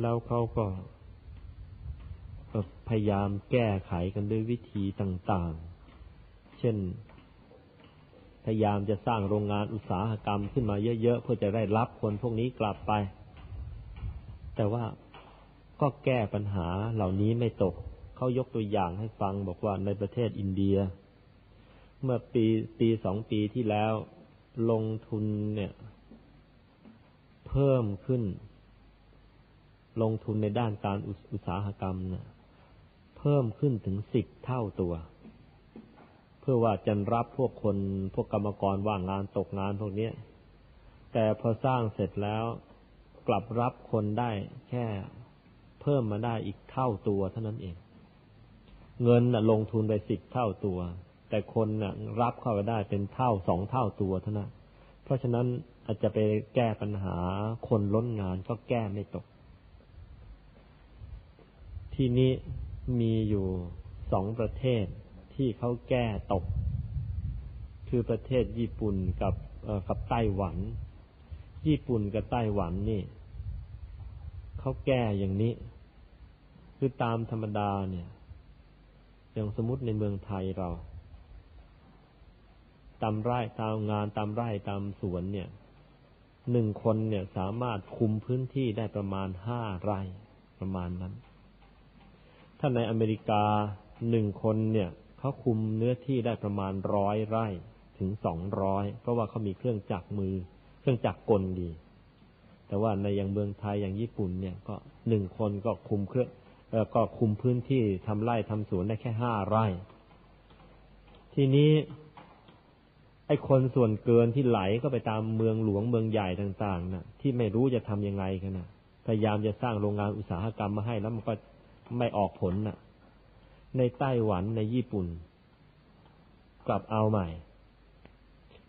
แล้วเขาก็พยายามแก้ไขกันด้วยวิธีต่างๆ เช่น พยายามจะสร้างโรงงานอุตสาหกรรมขึ้นมาเยอะๆ เพื่อจะได้รับคนพวกนี้กลับไป แต่ว่าก็แก้ปัญหาเหล่านี้ไม่ตก เขายกตัวอย่างให้ฟังบอกว่าในประเทศอินเดีย เมื่อปีปีสองปีที่แล้ว ลงทุนเนี่ย เพิ่มขึ้น ลงทุนในด้านการอุตสาหกรรมเนี่ยเพิ่มขึ้นถึงสิบเท่าตัว เพื่อว่าจะรับพวกคนพวกกรรมกรว่างงานตกงานพวกนี้แต่พอสร้างเสร็จแล้วกลับรับคนได้แค่เพิ่มมาได้อีกเท่าตัวเท่านั้นเอง เงินน่ะลงทุนไปสิบเท่าตัว แต่คนน่ะ รับเข้าไปได้เป็นเท่าสองเท่าตัวเท่านั้นเพราะฉะนั้นอาจจะไปแก้ปัญหาคนล้นงานก็แก้ไม่ตก ที่นี้มีอยู่สองประเทศที่เขาแก้ตก คือประเทศญี่ปุ่นกับกับไต้หวัน ญี่ปุ่นกับไต้หวันนี่เขาแก้อย่างนี้ คือตามธรรมดาเนี่ย อย่างสมมติในเมืองไทยเรา ตามไร่ตามงานตามไร่ตามสวนเนี่ยหนึ่งคนเนี่ยสามารถคุมพื้นที่ได้ประมาณห้าไร่ประมาณนั้น ถ้าในอเมริกาหนึ่งคนเนี่ยเขาคุมเนื้อที่ได้ประมาณร้อยไร่ถึงสองร้อยเพราะว่าเขามีเครื่องจักรมือ เครื่องจักรกลดี แต่ว่าในอย่างเมืองไทยอย่างญี่ปุ่นเนี่ย ก็หนึ่งคนก็คุมเครื่องก็คุมพื้นที่ทำไร่ทำสวนได้แค่ห้าไร่ ทีนี้ ไอ้คนส่วนเกินที่ไหลก็ไปตามเมืองหลวงเมืองใหญ่ต่างๆนะ่ะ ที่ไม่รู้จะทํำยังไงกันนะพยายามจะสร้างโรงงานอุตสาหกรรมมาให้แล้วมันก็ไม่ออกผลนะ่ะ ในไต้หวันในญี่ปุ่น กลับเอาใหม่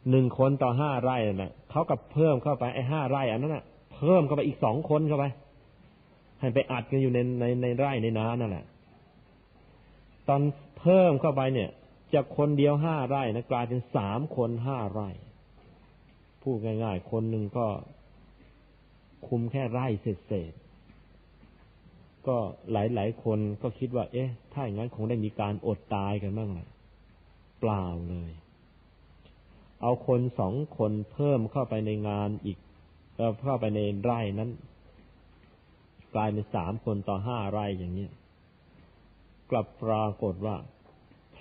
หนึ่งคนต่อห้าไร่นั่นแหละเขากับเพิ่มเข้าไปไอ้ห้าไร่อันนั้นน่ะ เพิ่มเข้าไปอีกสองคนเข้าไปให้ไปอัดกันอยู่ในในในไร่ในนานั่นแหละตอนเพิ่มเข้าไปเนี่ย จากคนเดียวห้าไร่นะกลายเป็นสามคนห้าไร่พูดง่ายๆ คนหนึ่งก็คุมแค่ไร่เศษๆก็หลายๆคนก็คิดว่า เอ๊ะ ถ้าอย่างนั้นคงได้มีการอดตายกันบ้างแหละเปล่าเลย เอาคนสองคนเพิ่มเข้าไปในงานอีกเข้าไปในไร่นั้น กลายเป็นสามคนต่อห้าไร่อย่างนี้กลับปรากฏว่า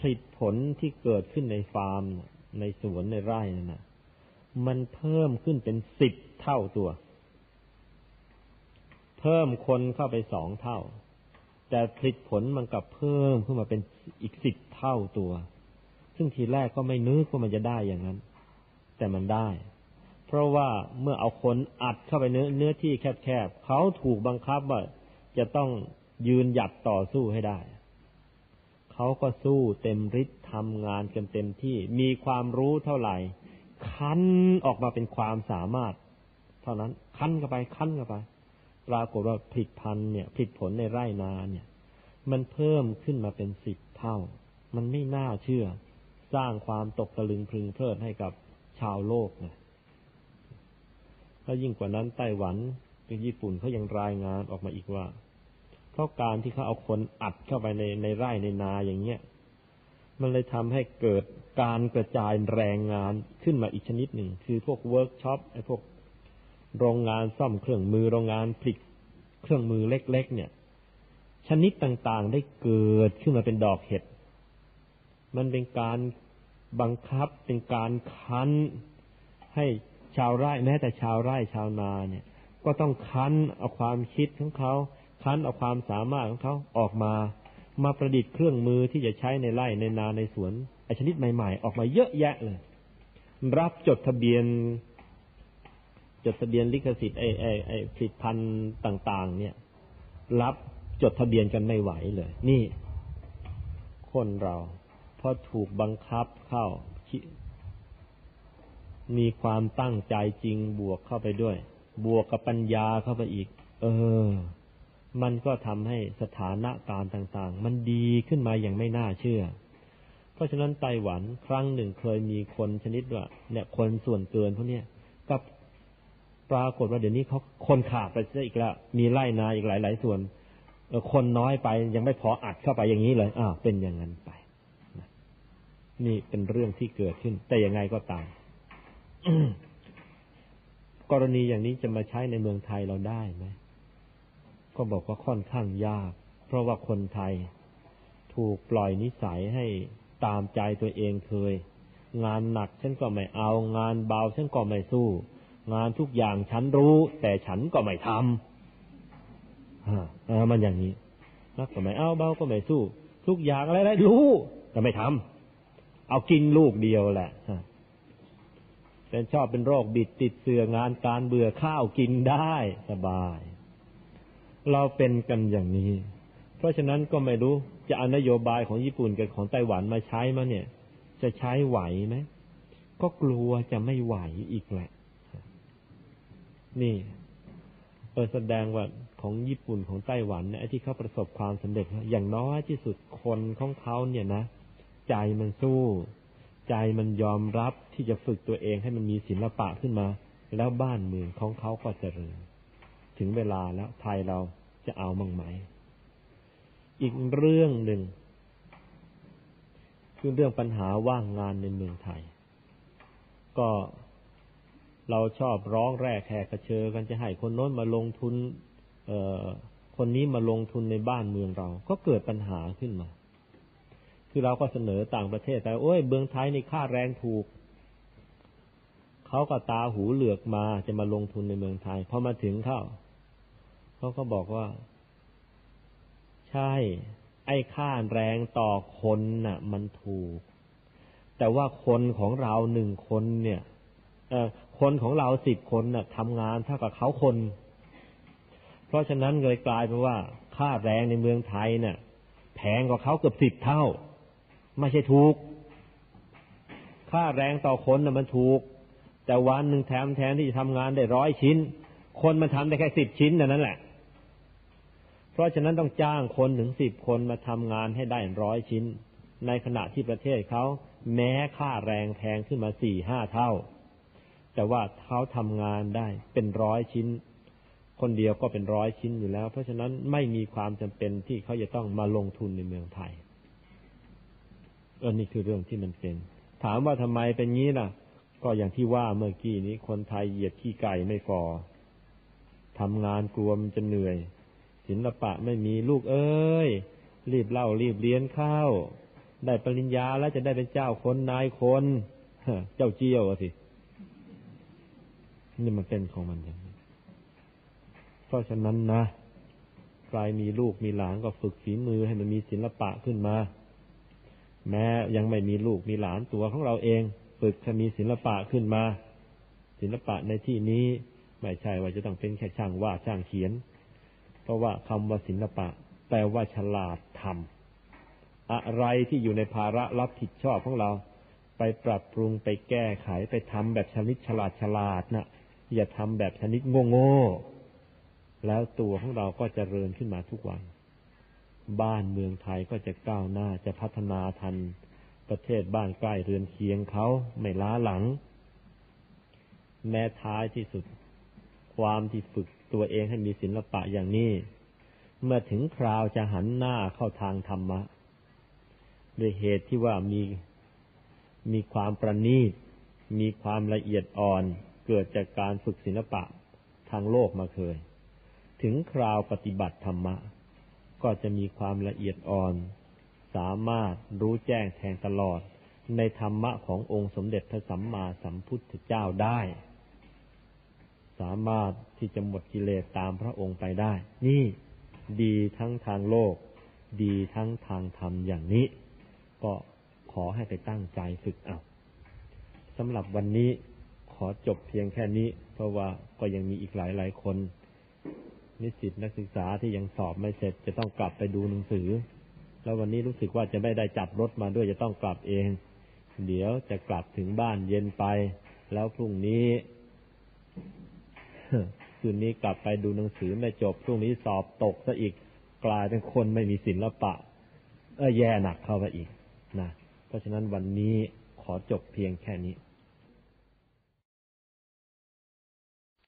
ลิตผลที่เกิดขึ้นในฟาร์ม ในสวนในไร่นั่นนะมันเพิ่มขึ้นเป็นสิบเท่าตัว เพิ่มคนเข้าไปสองเท่า แต่ผลิตผลมันกลับเพิ่มขึ้นมาเป็นอีกสิบเท่าตัว ซึ่งทีแรกก็ไม่นึกว่ามันจะได้อย่างนั้น แต่มันได้ เพราะว่าเมื่อเอาคนอัดเข้าไปเนื้อเนื้อที่แคบๆเขาถูกบังคับว่าจะต้องยืนหยัดต่อสู้ให้ได้ เขาก็สู้เต็มฤทธิ์ทำงานกันเต็มที่ มีความรู้เท่าไหร่ คั้นออกมาเป็นความสามารถ เท่านั้น คั้นเข้าไป คั้นเข้าไปปรากฏว่าผลิตพันธุ์เนี่ยผลิตผลในไร่นาเนี่ย มันเพิ่มขึ้นมาเป็นสิบเท่า มันไม่น่าเชื่อ สร้างความตกตะลึงพึงเพลิดให้กับชาวโลกนะแล้วยิ่งกว่านั้นไต้หวันเป็นญี่ปุ่นเขายังรายงานออกมาอีกว่า เพราะการที่เขาเอาคนอัดเข้าไปในในไร่ในนาอย่างเงี้ยมันเลยทำให้เกิดการกระจายแรงงานขึ้นมาอีกชนิดหนึ่ง คือพวกเวิร์กช็อปไอ้พวกโรงงานซ่อมเครื่องมือโรงงานผลิตเครื่องมือเล็ก ๆ เนี่ย ชนิดต่างๆได้เกิดขึ้นมาเป็นดอกเห็ด มันเป็นการบังคับเป็นการคั้นให้ชาวไร่แม้แต่ชาวไร่ชาวนาเนี่ย ก็ต้องคั้นเอาความคิดของเขา คั้นเอาความสามารถของเขาออกมา มาประดิษฐ์เครื่องมือที่จะใช้ในไร่ในนาในสวนไอชนิดใหม่ ๆ ออกมาเยอะแยะเลย รับจดทะเบียน จดทะเบียนลิขสิทธิ์ไอไอไอผลิตภัณฑ์ต่าง ๆ เนี่ย รับจดทะเบียนกันไม่ไหวเลย นี่ คนเราพอถูกบังคับเข้ามีความตั้งใจจริงบวกเข้าไปด้วย บวกกับปัญญาเข้าไปอีก เออ มันก็ทำให้สถานะการต่างๆ มันดีขึ้นมาอย่างไม่น่าเชื่อ เพราะฉะนั้นไต้หวันครั้งหนึ่งเคยมีคนชนิดว่าเนี่ยคนส่วนเกินพวกนี้กับปรากฏว่าเดี๋ยวนี้เขาคนขาดไปซะอีกแล้ว มีไร่นาอีกหลายหลายส่วนคนน้อยไปยังไม่พออัดเข้าไปอย่างนี้เลยอ้าวเป็นอย่างนั้นไปนี่เป็นเรื่องที่เกิดขึ้น แต่ยังไงก็ตามกรณีอย่างนี้จะมาใช้ในเมืองไทยเราได้ไหม ก็บอกว่าค่อนข้างยาก เพราะว่าคนไทย ถูกปล่อยนิสัยให้ตามใจตัวเองเคย งานหนักฉันก็ไม่เอา งานเบาฉันก็ไม่สู้ งานทุกอย่างฉันรู้ แต่ฉันก็ไม่ทำฮะมันอย่างนี้นักก็ไม่เอาเบาก็ไม่สู้ ทุกอย่างอะไรๆรู้ แต่ไม่ทำเอากินลูกเดียวแหละเป็นชอบเป็นโรคบิดติดเสืองานการเบื่อข้าวกินได้สบาย เราเป็นกันอย่างนี้ เพราะฉะนั้นก็ไม่รู้จะอานโยบายของญี่ปุ่นกับของไต้หวันมาใช้มาเนี่ย จะใช้ไหวไหมก็กลัวจะไม่ไหวอีกแหละ นี่เออแสดงว่าของญี่ปุ่นของไต้หวันเนี่ยที่เขาประสบความสำเร็จอย่างน้อยที่สุดคนของเขาเนี่ยนะ ใจมันสู้ ใจมันยอมรับที่จะฝึกตัวเองให้มันมีศิลปะขึ้นมา แล้วบ้านเมืองของเขาก็เจริญ ถึงเวลาแล้วไทยเราจะเอามั่งไหม อีกเรื่องหนึ่ง คือเรื่องปัญหาว่างงานในเมืองไทย ก็เราชอบร้องแรกแหกกระเชอกันจะให้คนโน้นมาลงทุน เอ่อคนนี้มาลงทุนในบ้านเมืองเรา ก็เกิดปัญหาขึ้นมา คือเราก็เสนอต่างประเทศแต่โอ้ยเบืองไทยในค่าแรงถูก เขาก็ตาหูเหลือกมาจะมาลงทุนในเมืองไทยพอมาถึงเข้า เขาก็บอกว่า ใช่ ไอ้ค่าแรงต่อคนน่ะ มันถูก แต่ว่าคนของเราหนึ่งคนเนี่ย เออคนของเราสิบคนน่ะทำงานเท่ากับเขาคน เพราะฉะนั้นเลยกลายเป็นว่า ค่าแรงในเมืองไทยเนี่ยแพงกว่าเขาเกือบสิบเท่า ไม่ใช่ถูก ค่าแรงต่อคนน่ะมันถูก แต่วันหนึ่งแถมแทนที่จะทำงานได้ร้อยชิ้น คนมันทำได้แค่สิบชิ้นนั่นแหละ เพราะฉะนั้นต้องจ้างคนถึงสิบคนมาทำงานให้ได้ร้อยชิ้น ในขณะที่ประเทศเขาแม้ค่าแรงแพงขึ้นมาสี่ห้าเท่า แต่ว่าเขาทำงานได้เป็นร้อยชิ้น คนเดียวก็เป็นร้อยชิ้นอยู่แล้ว เพราะฉะนั้นไม่มีความจำเป็นที่เขาจะต้องมาลงทุนในเมืองไทยอันนี้คือเรื่องที่มันเป็น ถามว่าทำไมเป็นงี้ล่ะ ก็อย่างที่ว่าเมื่อกี้นี้คนไทยเหยียดขี้ไก่ไม่ฟอทำงานกลัวมันจะเหนื่อย ศิลปะไม่มีลูกเอ้ย รีบเล่ารีบเรียนเข้า ได้ปริญญาแล้วจะได้เป็นเจ้าคนนายคนเจ้าเจียวสินี่มันเป็นของมันอย่างนี้เพราะฉะนั้นนะใครมีลูกมีหลานก็ฝึกฝีมือให้มันมีศิลปะขึ้นมา แม้ยังไม่มีลูกมีหลานตัวของเราเอง ฝึกให้มีศิลปะขึ้นมา ศิลปะในที่นี้ ไม่ใช่ว่าจะต้องเป็นแค่ช่างวาดช่างเขียน เพราะว่าคำว่าศิลปะ แปลว่าฉลาดทำอะไรที่อยู่ในภาระรับผิดชอบของเรา ไปปรับปรุงไปแก้ไขไปทำแบบชนิดฉลาดฉลาดนะ่ะอย่าทำแบบชนิดโง่โง่แล้วตัวของเราก็จเจริญขึ้นมาทุกวัน บ้านเมืองไทยก็จะก้าวหน้าจะพัฒนาทัน ประเทศบ้านใกล้เรือนเคียงเขาไม่ล้าหลัง แม้ท้ายที่สุด ความที่ฝึก ตัวเองให้มีศิลปะอย่างนี้ เมื่อถึงคราวจะหันหน้าเข้าทางธรรมะ ด้วยเหตุที่ว่ามีมีความประณีต มีความละเอียดอ่อน เกิดจากการฝึกศิลปะทางโลกมาเคย ถึงคราวปฏิบัติธรรมะ ก็จะมีความละเอียดอ่อน สามารถรู้แจ้งแทงตลอดในธรรมะขององค์สมเด็จพระสัมมาสัมพุทธเจ้าได้ สามารถที่จะหมดกิเลสตามพระองค์ไปได้ นี่ดีทั้งทางโลก ดีทั้งทางธรรมอย่างนี้ ก็ขอให้ไปตั้งใจฝึกเอาสำหรับวันนี้ขอจบเพียงแค่นี้ เพราะว่าก็ยังมีอีกหลายหลายคน นิสิตนักศึกษาที่ยังสอบไม่เสร็จจะต้องกลับไปดูหนังสือ แล้ววันนี้รู้สึกว่าจะไม่ได้จับรถมาด้วยจะต้องกลับเอง เดี๋ยวจะกลับถึงบ้านเย็นไป แล้วพรุ่งนี้ คืนนี้กลับไปดูหนังสือไม่จบพรุ่งนี้สอบตกซะอีกกลายเป็นคนไม่มีศิลปะ เออแย่หนักเข้าไปอีกนะเพราะฉะนั้นวันนี้ขอจบเพียงแค่นี้